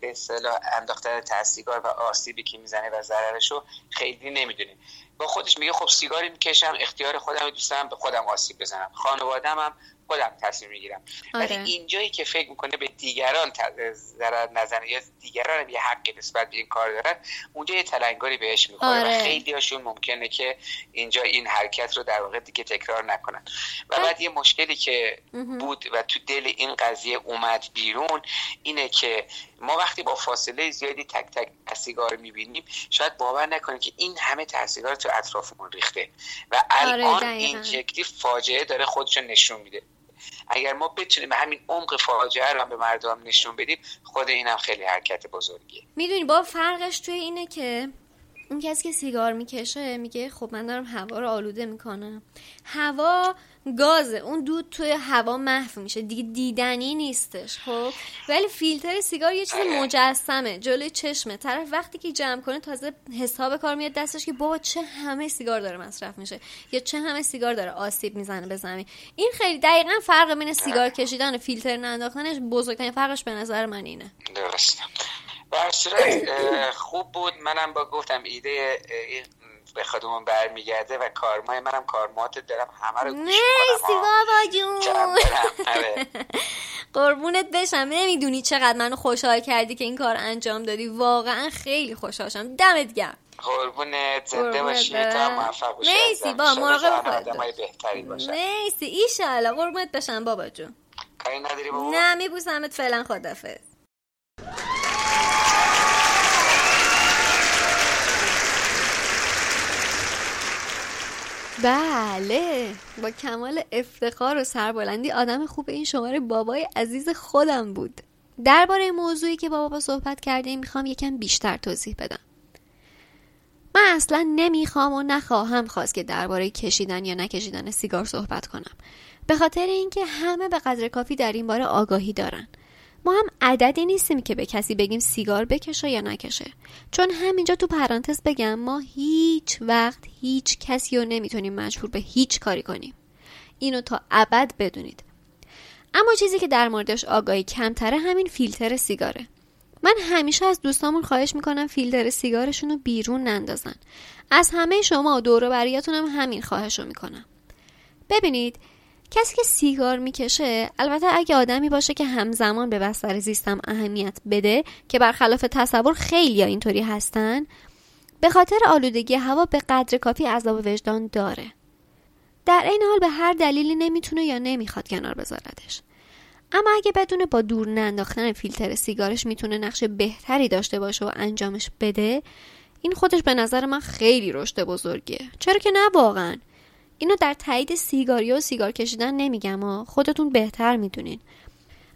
به اصطلاح انداختن سیگار و آسیبی که می‌زنه و ضررش رو خیلی نمی‌دونه. با خودش میگه خب سیگاری می‌کشم اختیار خودم دوستم به خودم آسیب بزنم. خانوادم هم خودم تصمیم می‌گیرم. ولی آره. اینجایی که فکر می‌کنه به دیگران ضرر نزنه یا دیگران هم یه حقی نسبت به این کار دارن اونجا یه تلنگاری بهش می‌کنه و آره. خیلی هاشون ممکنه که اینجا این حرکت رو در واقع دیگه تکرار نکنن. و بعد یه مشکلی که بود و تو دل این قضیه اومد بیرون اینه که ما وقتی با فاصله زیادی تک تک سیگار می‌بینیم شاید باور نکنیم که این همه تاثیرات تو اطرافمون ریخته و آره، الان این شکلی فاجعه داره خودشون نشون میده. اگر ما بتونیم همین عمق فاجعه رو به مردم نشون بدیم خود اینم خیلی حرکت بزرگیه. می‌دونی با فرقش توی اینه که اون کسی که سیگار می‌کشه میگه خب من دارم هوا رو آلوده می‌کنم. هوا گازه. اون دود توی هوا محو میشه. دیگه دیدنی نیستش خب؟ ولی فیلتر سیگار یه چیز مجسمه. جلوی چشمه. طرف وقتی که جمع کنه تازه حساب کار میاد دستش که بابا چه همه سیگار داره مصرف میشه. یا چه همه سیگار داره آسیب می‌زنه به زمین. این خیلی دقیقا فرق بین سیگار کشیدن و فیلتر ننداختنش بزرگترین فرقش به نظر من اینه. درست خوب بود. منم با گفتم ایده به خودمون برمیگرده و کارمای منم کارمات دارم همه رو گوش بابا جون. آره. قربونت بشم. نمی‌دونی چقدر منو خوشحال کردی که این کار انجام دادی. واقعا خیلی خوشحال شدم دمت گرم. قربونت. زنده باشی. تا موفق باشی مرسی با مراقب خودت بهتری باشه مرسی ایشالله قربونت بشم بابا جون. کاری نداری بابا؟ نه میبوسمت فعلا خدافظ. بله با کمال افتخار و سربلندی آدم خوب این شماره بابای عزیز خودم بود. درباره موضوعی که با بابا صحبت کردیم می‌خوام یکم بیشتر توضیح بدم. من اصلا نمی‌خوام و نخواهم خواست که درباره کشیدن یا نکشیدن سیگار صحبت کنم. به خاطر اینکه همه به قدر کافی در این باره آگاهی دارن. ما هم عددی نیستیم که به کسی بگیم سیگار بکشه یا نکشه. چون همینجا تو پرانتز بگم ما هیچ وقت هیچ کسی رو نمی‌تونیم مجبور به هیچ کاری کنیم. اینو تا ابد بدونید. اما چیزی که در موردش آگاهی کمتره همین فیلتر سیگاره. من همیشه از دوستامون خواهش می‌کنم فیلتر سیگارشون رو بیرون نندازن. از همه شما و دور هم همین خواهش رو می‌کنم. ببینید کسی که سیگار می‌کشه البته اگه آدمی باشه که همزمان به بستر زیستم اهمیت بده که برخلاف تصور خیلی اینطوری هستن به خاطر آلودگی هوا به قدر کافی عذاب وجدان داره. در این حال به هر دلیلی نمی‌تونه یا نمی‌خواد کنار بذاردش. اما اگه بدونه با دور ننداختن فیلتر سیگارش می‌تونه نقش بهتری داشته باشه و انجامش بده این خودش به نظر من خیلی رشد بزرگیه. چرا که نه واقعا. اینو در تایید سیگاری و سیگار کشیدن نمیگم و خودتون بهتر می‌دونین.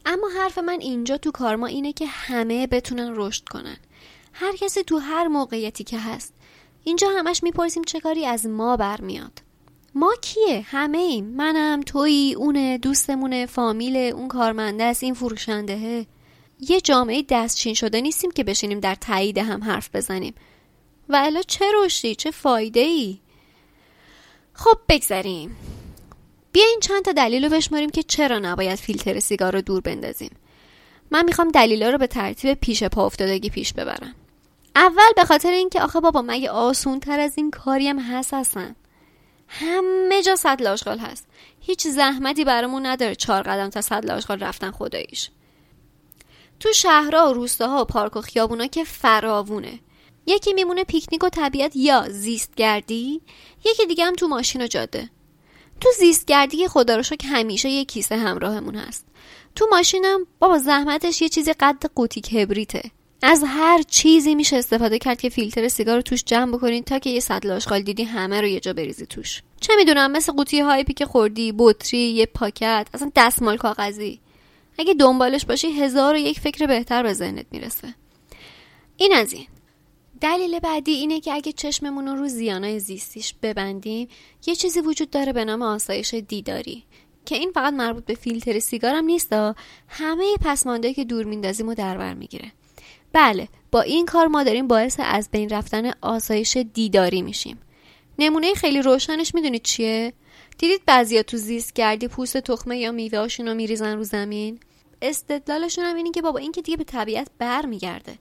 اما حرف من اینجا تو کارما اینه که همه بتونن رشد کنن. هر کسی تو هر موقعیتی که هست. اینجا همش می‌پرسیم چه کاری از ما برمیاد. ما کیه؟ همه ایم منم تویی اونه دوستمونه فامیل اون کارمنده است این فروشندهه یه جامعه دستچین شده نیستیم که بشینیم در تایید هم حرف بزنیم. و الا چه رشدی؟ چه فایده ای خب بگذریم. بیاین چند تا دلیل رو بشماریم که چرا نباید فیلتر سیگار رو دور بندازیم. من می‌خوام دلیلا رو به ترتیب پیش پا افتادگی پیش ببرم. اول به خاطر اینکه آخه بابا مگه آسون تر از این کاری هم هست هستن همه جا صد آشغال هست. هیچ زحمتی برامون نداره چهار قدم تا صد آشغال رفتن خداییش. تو شهرها و روستاها و پارک و خیابونا که فراوونه. یکی میمونه پیکنیک و طبیعت یا زیستگردی یکی دیگه هم تو ماشین و جاده. تو زیستگردی خدا رو که همیشه یه کیسه همراهمون هست. تو ماشینم بابا زحمتش یه چیزی قد قوطی کبریته. از هر چیزی میشه استفاده کرد که فیلتر سیگار رو توش جمع بکنین تا که یه سطل آشغال دیدی همه رو یه جا بریزی توش. چه می‌دونم مثل قوطی هایپی که خوردی بطری یه پاکت اصلا دستمال کاغذی. اگه دنبالش باشی هزار و یک فکر بهتر به ذهنت می‌رسه. این از این. دلیل بعدی اینه که اگه چشممون رو زیانای زیستیش ببندیم یه چیزی وجود داره به نام آسایش دیداری که این فقط مربوط به فیلتر سیگارم نیست همه پسمانده که دور میندازیم و در بر می‌گیره. بله با این کار ما داریم باعث از بین رفتن آسایش دیداری میشیم. نمونه خیلی روشنش می‌دونید چیه؟ دیدید بعضیا تو زیست گردی پوست تخمه یا میوهاشون رو میریزن رو زمین؟ استدلالشون هم اینه که بابا این که دیگه به طبیعت بر میگرده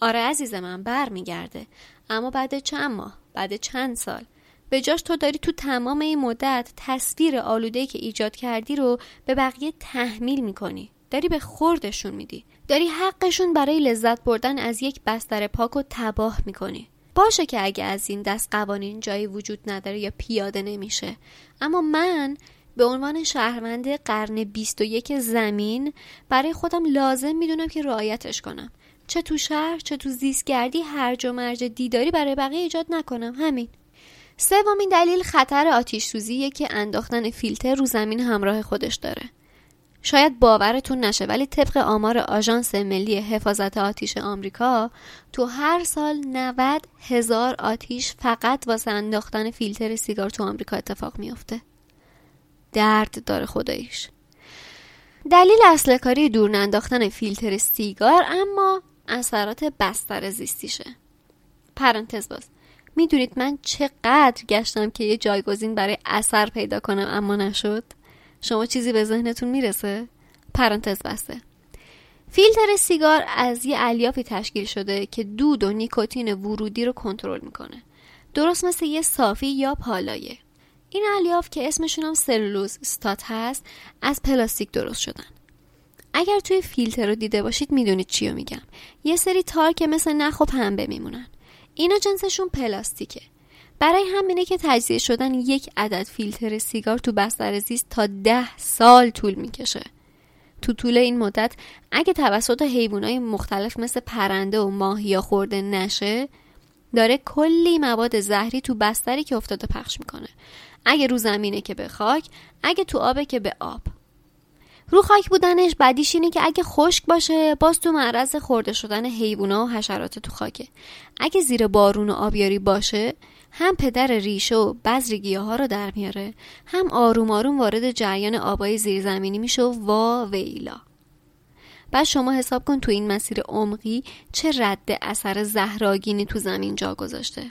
آره عزیز من بر میگرده اما بعد چند ماه؟ بعد چند سال؟ به جاش تو داری تو تمام این مدت تصویر آلوده که ایجاد کردی رو به بقیه تحمیل می‌کنی. داری به خوردشون میدی. داری حقشون برای لذت بردن از یک بستر پاک و تباه می‌کنی. باشه که اگه از این دست قوانین جایی وجود نداره یا پیاده نمیشه. اما من به عنوان شهروند قرن 21 زمین برای خودم لازم می‌دونم که رعایتش کنم. چه تو شهر چه تو زیستگردی هرج و مرج دیداری برای بقیه ایجاد نکنم. همین. سومین دلیل خطر آتیش سوزیه که انداختن فیلتر رو زمین همراه خودش داره. شاید باورتون نشه ولی طبق آمار آژانس ملی حفاظت آتیش آمریکا تو هر سال 90 هزار آتیش فقط واسه انداختن فیلتر سیگار تو آمریکا اتفاق میافته. درد داره خداییش. دلیل اصل کاری دور ننداختن فیلتر سیگار اما اثرات بستر زیستیشه. پرانتز باز. می‌دونید من چقدر گشتم که یه جایگزین برای اثر پیدا کنم اما نشد؟ شما چیزی به ذهنتون می‌رسه؟ پرانتز بسته. فیلتر سیگار از یه الیافی تشکیل شده که دود و نیکوتین ورودی رو کنترل می‌کنه. درست مثل یه صافی یا پالایه. این الیاف که اسمشون هم سلولوز استات هست از پلاستیک درست شدن. اگر توی فیلتر رو دیده باشید می‌دونید چی رو میگم. یه سری تار که مثل نخ و پنبه میمونن. اینا جنسشون پلاستیکه. برای همینه که تجزیه شدن یک عدد فیلتر سیگار تو بستر زیست تا ده سال طول می‌کشه. تو طول این مدت اگه توسط حیوانات مختلف مثل پرنده و ماهیا خورده نشه داره کلی مواد زهری تو بستری که افتاده پخش می‌کنه. اگه رو زمینه که به خاک اگه تو آبه که به آب. رو خاک بودنش بدیش اینه که اگه خشک باشه باز تو معرض خورده شدن حیوونا و حشرات تو خاکه. اگه زیر بارون و آبیاری باشه هم پدر ریشه و بذر گیاه ها رو در میاره هم آروم آروم وارد جریان آبای زیرزمینی میشه و وا ویلا. بعد شما حساب کن تو این مسیر عمقی چه رد اثر زهراگینی تو زمین جا گذاشته.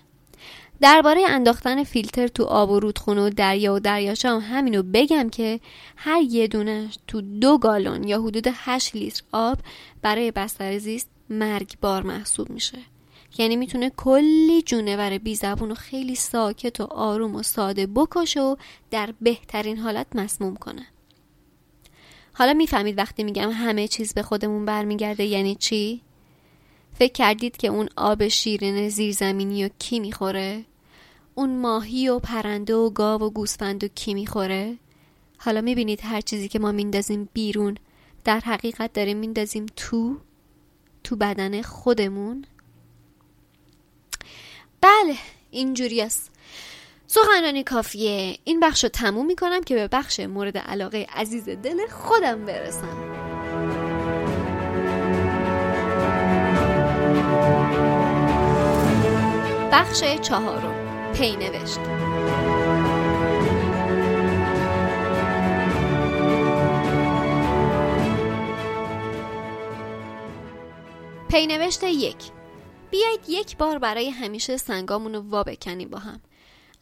درباره انداختن فیلتر تو آب و رودخونه و دریا و دریاچه هم همینو بگم که هر یه دونه تو دو گالون یا حدود 8 لیتر آب برای بستر زیست مرگبار محسوب میشه یعنی می‌تونه کلی جونور بی زبون و خیلی ساکت و آروم و ساده بکشه و در بهترین حالت مسموم کنه حالا می‌فهمید وقتی میگم همه چیز به خودمون برمیگرده یعنی چی؟ فکر کردید که اون آب شیرین زیرزمینی و کی می‌خوره؟ اون ماهی و پرنده و گاو و گوسفند و کی می‌خوره؟ حالا می‌بینید هر چیزی که ما میندازیم بیرون در حقیقت داریم میندازیم تو تو بدن خودمون. بله اینجوری است. سخنرانی کافیه. این بخش رو تموم می‌کنم که به بخش مورد علاقه عزیز دل خودم برسم. بخش چهارم. پی نوشت. پینوشت یک. بیایید یک بار برای همیشه سنگامون رو وا بکنیم با هم.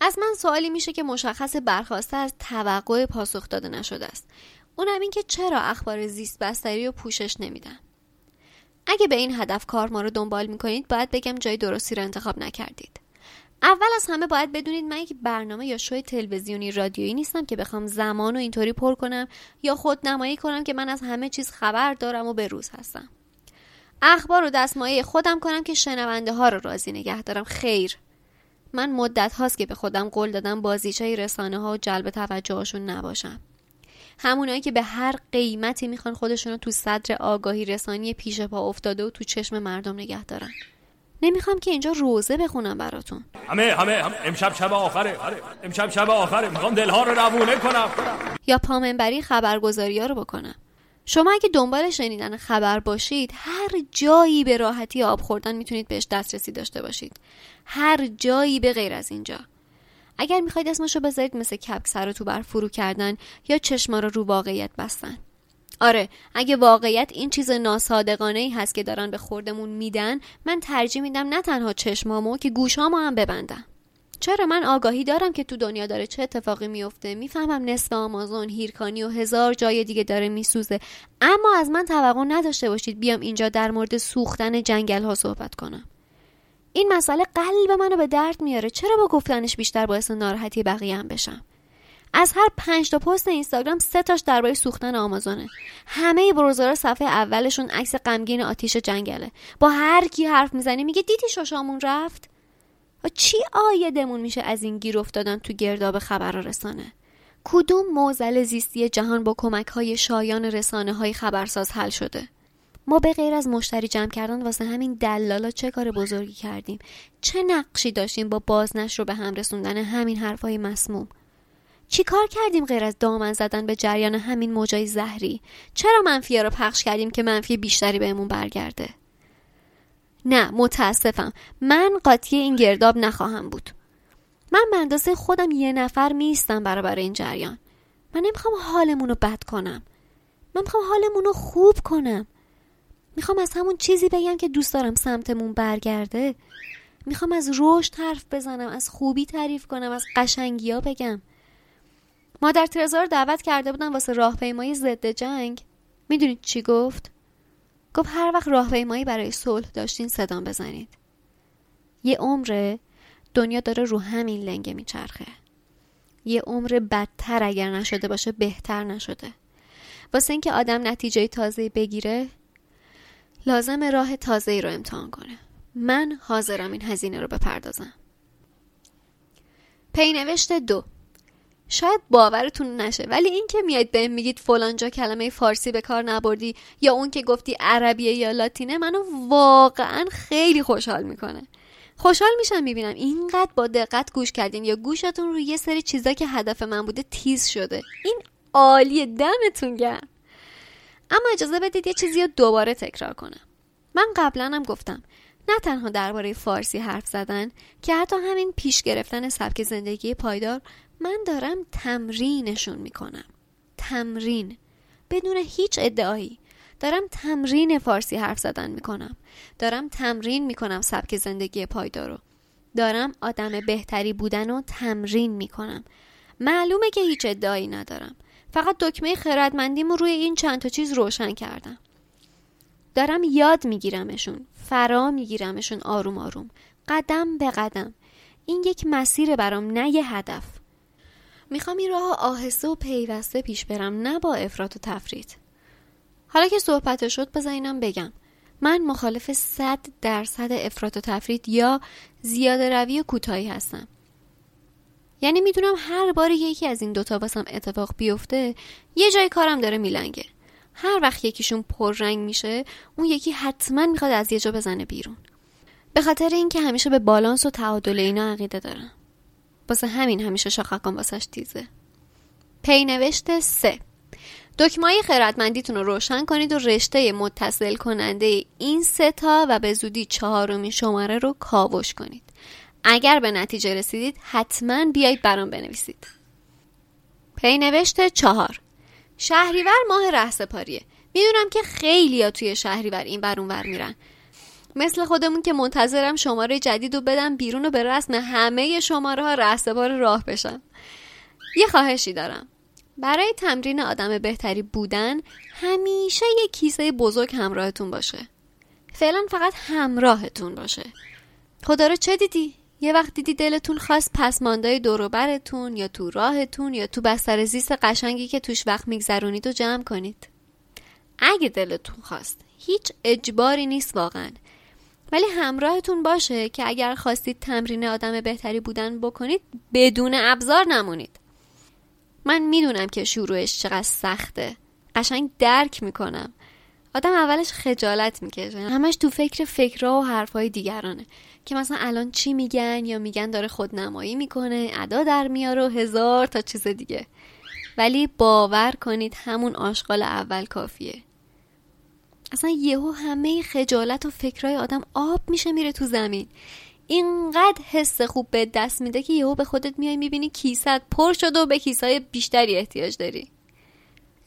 از من سوالی میشه که مشخص برخواسته از توقع پاسخ داده نشده است. اونم این که چرا اخبار زیست بستری رو پوشش نمیدن؟ اگه به این هدف کار ما رو دنبال می‌کنید باید بگم جای درستی رو انتخاب نکردید. اول از همه باید بدونید من یک برنامه یا شوی تلویزیونی رادیویی نیستم که بخوام زمان و اینطوری پر کنم یا خود نمایی کنم که من از همه چیز خبر دارم و به روز هستم. اخبار و دستمایه خودم کنم که شنونده ها رو راضی نگه دارم. خیر. من مدت هاست که به خودم قول دادم بازیچه رسانه ها و جلب توجهشون نباشم. همونایی که به هر قیمتی می‌خوان خودشون رو تو صدر آگاهی رسانی پیش پا افتاده و تو چشم مردم نگه دارن. نمی‌خوام که اینجا روزه بخونم براتون. همه همه, همه. امشب شب آخره. امشب شب آخره. می‌خوام دلها رو روونه کنم. یا پامنبری خبرگزاری ها رو بکنم. شما اگه دنبال شنیدن خبر باشید هر جایی به راحتی آب خوردن می‌تونید بهش دسترسی داشته باشید. هر جایی به غیر از اینجا. اگر می‌خواید اسمشو بذارید مثل کپک سر تو بر فرو کردن یا چشما رو رو واقعیت بستن. آره اگه واقعیت این چیز ناسادقانه ای هست که دارن به خوردمون میدن من ترجیح میدم نه تنها چشمامو که گوشامو هم ببندم. چرا من آگاهی دارم که تو دنیا داره چه اتفاقی میفته؟ می‌فهمم نصف آمازون هیرکانی و هزار جای دیگه داره میسوزه. اما از من توقع نداشته باشید بیام اینجا در مورد سوختن جنگل ها صحبت کنم. این مسئله قلب منو به درد میاره. چرا با گفتنش بیشتر باعث ناراحتی بقیه هم بشم؟ از هر پنج تا پست اینستاگرام سه تاش درباره سوختن آمازونه. همه بروزرها صفحه اولشون عکس غمگین آتیش جنگله. با هر کی حرف می‌زنی میگه دیدی ششامون رفت؟ چی آیدمون میشه از این گیر افتادن تو گرداب خبر رسانه؟ کدوم موزل زیستی جهان با کمک های شایان رسانه های خبرساز حل شده؟ ما به غیر از مشتری جمع کردن واسه همین دلالا چه کار بزرگی کردیم؟ چه نقشی داشتیم با بازنش رو به هم رسوندن همین حرفای مسموم؟ چی کار کردیم غیر از دامن زدن به جریان همین موجای زهری؟ چرا منفیه رو پخش کردیم که منفی بیشتری بهمون برگرده؟ نه متاسفم. من قاطی این گرداب نخواهم بود. من به اندازه خودم یه نفر میستم برابر این جریان. من نمی‌خوام حالمون رو بد کنم. من می‌خوام حالمون رو خوب کنم. می‌خوام از همون چیزی بگم که دوست دارم سمتمون برگرده. می‌خوام از رشد حرف بزنم از خوبی تعریف کنم از قشنگی ها بگم. مادر ترزا رو دعوت کرده بودن واسه راهپیمایی ضد جنگ. می‌دونید چی گفت؟ گفت هر وقت راهپیمایی برای صلح داشتین صدام بزنید. یه عمر دنیا داره رو همین لنگه میچرخه. یه عمر بدتر اگر نشده باشه بهتر نشده. واسه اینکه آدم نتیجه تازه بگیره لازم راه تازه ای رو امتحان کنه. من حاضرم این هزینه رو بپردازم. پینوشت دو. شاید باورتون نشه ولی این که میاد بهم میگید فلانجا کلمه فارسی به کار نبردی یا اون که گفتی عربیه یا لاتینه منو واقعا خیلی خوشحال می‌کنه. خوشحال میشم می‌بینم. اینقدر با دقت گوش کردین یا گوشتون روی یه سری چیزا که هدف من بوده تیز شده. این عالیه دمتون گرم. اما اجازه بدید یه چیزی رو دوباره تکرار کنم. من قبلا هم گفتم نه تنها درباره فارسی حرف زدن که حتی همین پیش گرفتن سبک زندگی پایدار من دارم تمرینشون می‌کنم. تمرین. بدون هیچ ادعایی. دارم تمرین فارسی حرف زدن می‌کنم. دارم تمرین می‌کنم سبک زندگی پایدارو. دارم آدم بهتری بودن و تمرین می‌کنم. معلومه که هیچ ادعایی ندارم. فقط دکمه خردمندیمو روی این چند تا چیز روشن کردم. دارم یاد میگیرمشون. فرا میگیرمشون آروم آروم. قدم به قدم. این یک مسیر برام نه یه هدف. می‌خوام این راه آهسته و پیوسته پیش برم نه با افراط و تفرید. حالا که صحبت شد بذار بگم. من مخالف صد درصد افراط و تفرید یا زیاده روی و کوتاهی هستم. یعنی می‌دونم هر بار یکی از این دوتا باسم اتفاق بیفته یه جای کارم داره میلنگه. هر وقت یکیشون پررنگ میشه اون یکی حتما می‌خواد از یه جا بزنه بیرون. به خاطر اینکه همیشه به بالانس و تعادل اینا عقیده دارم. واسه همین همیشه شاخکان واسش تیزه. پینوشت سه. دکمای خیرتمندیتون رو روشن کنید و رشته متصل کننده این سه تا و به زودی چهارمین شماره رو کاوش کنید. اگر به نتیجه رسیدید حتما بیایید برام بنویسید. پینوشت چهار. شهریور ماه رهسپاریه. می‌دونم که خیلی ها توی شهریور این برون ور میرن. مثل خودمون که منتظرم شماره جدید رو بدم بیرون و به رسم همه شماره ها رهسپار راه بشم. یه خواهشی دارم. برای تمرین آدم بهتری بودن همیشه یه کیسه بزرگ همراهتون باشه. فعلا فقط همراهتون باشه. خدا رو چه دیدی؟ یه وقت دیدی دلتون خواست پسماندای دوروبرتون یا تو راهتون یا تو بستر زیست قشنگی که توش وقت میگذرونید و جمع کنید. اگه دلتون خواست هیچ اجباری نیست واقعا. ولی همراهتون باشه که اگر خواستید تمرین آدم بهتری بودن بکنید بدون ابزار نمونید. من می‌دونم که شروعش چقدر سخته. قشنگ درک می‌کنم. آدم اولش خجالت می‌کشه. همش تو فکر فکرها و حرفهای دیگرانه. که مثلا الان چی میگن یا میگن داره خودنمایی می‌کنه ادا در میاره و هزار تا چیز دیگه. ولی باور کنید همون آشغال اول کافیه. اصلا یهو همه خجالت و فکرهای آدم آب میشه میره تو زمین. اینقدر حس خوب به دست میده که یهو به خودت میای می‌بینی کیست پر شده و به کیسای بیشتری احتیاج داری.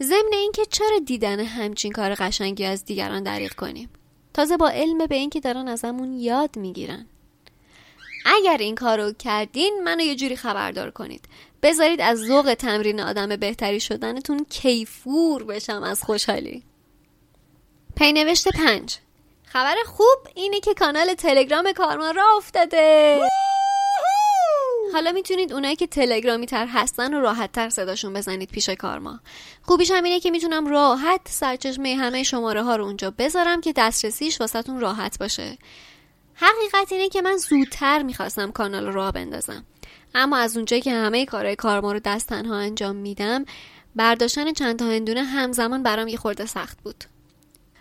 ضمن اینکه چرا دیدن همچین کار قشنگی از دیگران دریغ کنیم؟ تازه با علم به اینکه دارن ازمون یاد می‌گیرن. اگر این کارو کردین منو یه جوری خبردار کنید. بذارید از ذوق تمرین آدم بهتری شدنتون کیفور بشم از خوشحالی. پینوشت پنج. خبر خوب اینه که کانال تلگرام کارما را افتاده. حالا می‌تونید اونایی که تلگرامی تر هستن و راحت تر صداشون بزنید پیش کارما خوبیش هم اینه که می‌تونم راحت سرچشمه همه شماره ها رو اونجا بذارم که دسترسیش واسهتون راحت باشه حقیقت اینه که من زودتر می‌خواستم کانال رو راه بندازم اما از اونجایی که همه کارهای کارما رو دست تنها انجام میدم برداشتن چند تا هندونه همزمان برام یه خورده سخت بود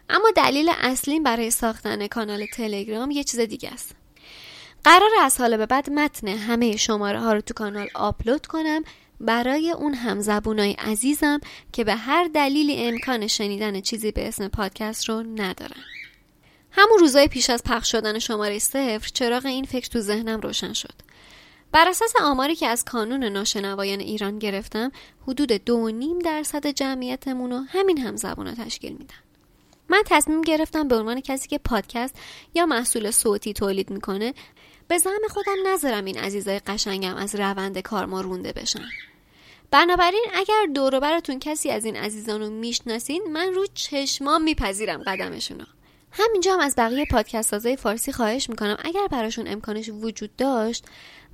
اما دلیل اصلی برای ساختن کانال تلگرام یه چیز دیگه است. قرار از حالا به بعد متن همه شماره ها رو تو کانال آپلود کنم. برای اون هم زبونای عزیزم که به هر دلیلی امکان شنیدن چیزی به اسم پادکست رو ندارن. همون روزای پیش از پخش شدن شماره صفر چراغ این فکر تو ذهنم روشن شد. بر اساس آماری که از کانون ناشنوایان ایران گرفتم حدود دو نیم درصد جمعیتمون رو همین هم زبونا تشکیل میدن من تصمیم گرفتم به عنوان کسی که پادکست یا محصول صوتی تولید می‌کنه به زعم خودم نذارم این عزیزای قشنگم از روند کار ما رونده بشن. بنابراین اگر دور براتون کسی از این عزیزان رو می‌شناسین من رو چشمام میپذیرم قدمشونو. همینجا هم از بقیه پادکست سازای فارسی خواهش می‌کنم اگر براشون امکانش وجود داشت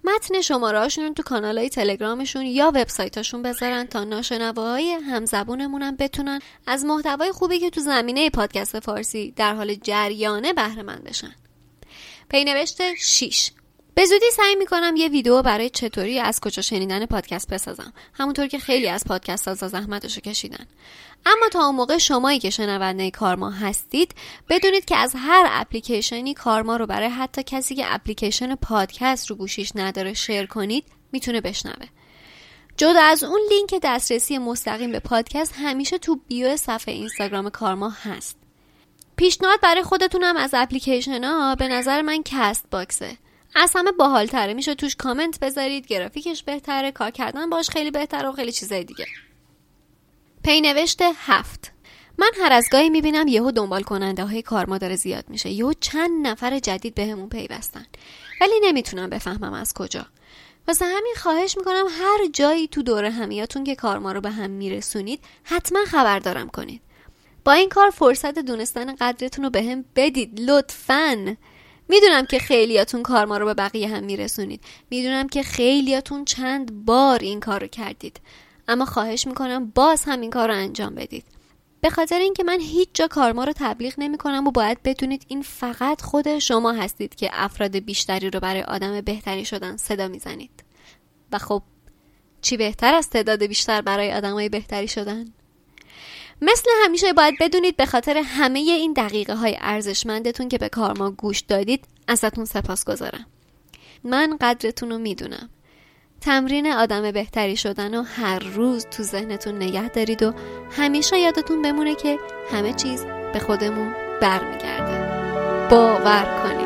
متن شماره هاشون تو کانال های تلگرامشون یا وبسایتاشون بذارن تا ناشنواهای همزبونمونم بتونن از محتوای خوبی که تو زمینه پادکست فارسی در حال جریانه بهره مند بشن. پینوشت 6 به زودی سعی می‌کنم یه ویدیو برای چطوری از کجا شنیدن پادکست بسازم. همونطور که خیلی از پادکست سازا زحمتشو کشیدن. اما تا اون موقع شمایی که شنونده کارما هستید بدونید که از هر اپلیکیشنی کارما رو برای حتی کسی که اپلیکیشن پادکست رو گوشیش نداره شیر کنید می‌تونه بشنوه. جدا از اون لینک دسترسی مستقیم به پادکست همیشه تو bio صفحه اینستاگرام کارما هست. پیشنهاد برای خودتونم از اپلیکیشن ها به نظر من Castbox ه از همه باحالتره. میشه توش کامنت بذارید گرافیکش بهتره کار کردن باش خیلی بهتره و خیلی چیزای دیگه. پینوشت هفت. من هر از گاهی می‌بینم یهو دنبال کننده های کارما داره زیاد میشه. یهو چند نفر جدید بهمون به پیوستن. ولی نمی‌تونم بفهمم از کجا. واسه همین خواهش می‌کنم هر جایی تو دور همیاتون که کارما رو به هم میرسونید حتما خبردارم کنید. با این کار فرصت دونستن قدرتون رو به هم بدید لطفاً. می‌دونم که خیلیاتون کار ما رو به بقیه هم میرسونید. می‌دونم که خیلیاتون چند بار این کار رو کردید. اما خواهش می‌کنم باز هم این کار رو انجام بدید. به خاطر اینکه من هیچ جا کارما رو تبلیغ نمی کنم و باید بدونید این فقط خود شما هستید که افراد بیشتری رو برای آدم بهتری شدن صدا می‌زنید. و خب چی بهتر از تعداد بیشتر برای آدمای بهتری شدن؟ مثل همیشه باید بدونید به خاطر همه این دقیقه های ارزشمندتون که به کار ما گوش دادید ازتون سپاس گذارم من قدرتون رو می‌دونم. تمرین آدم بهتری شدن و هر روز تو ذهنتون نگه دارید و همیشه یادتون بمونه که همه چیز به خودمون برمیگرده. باور کنید.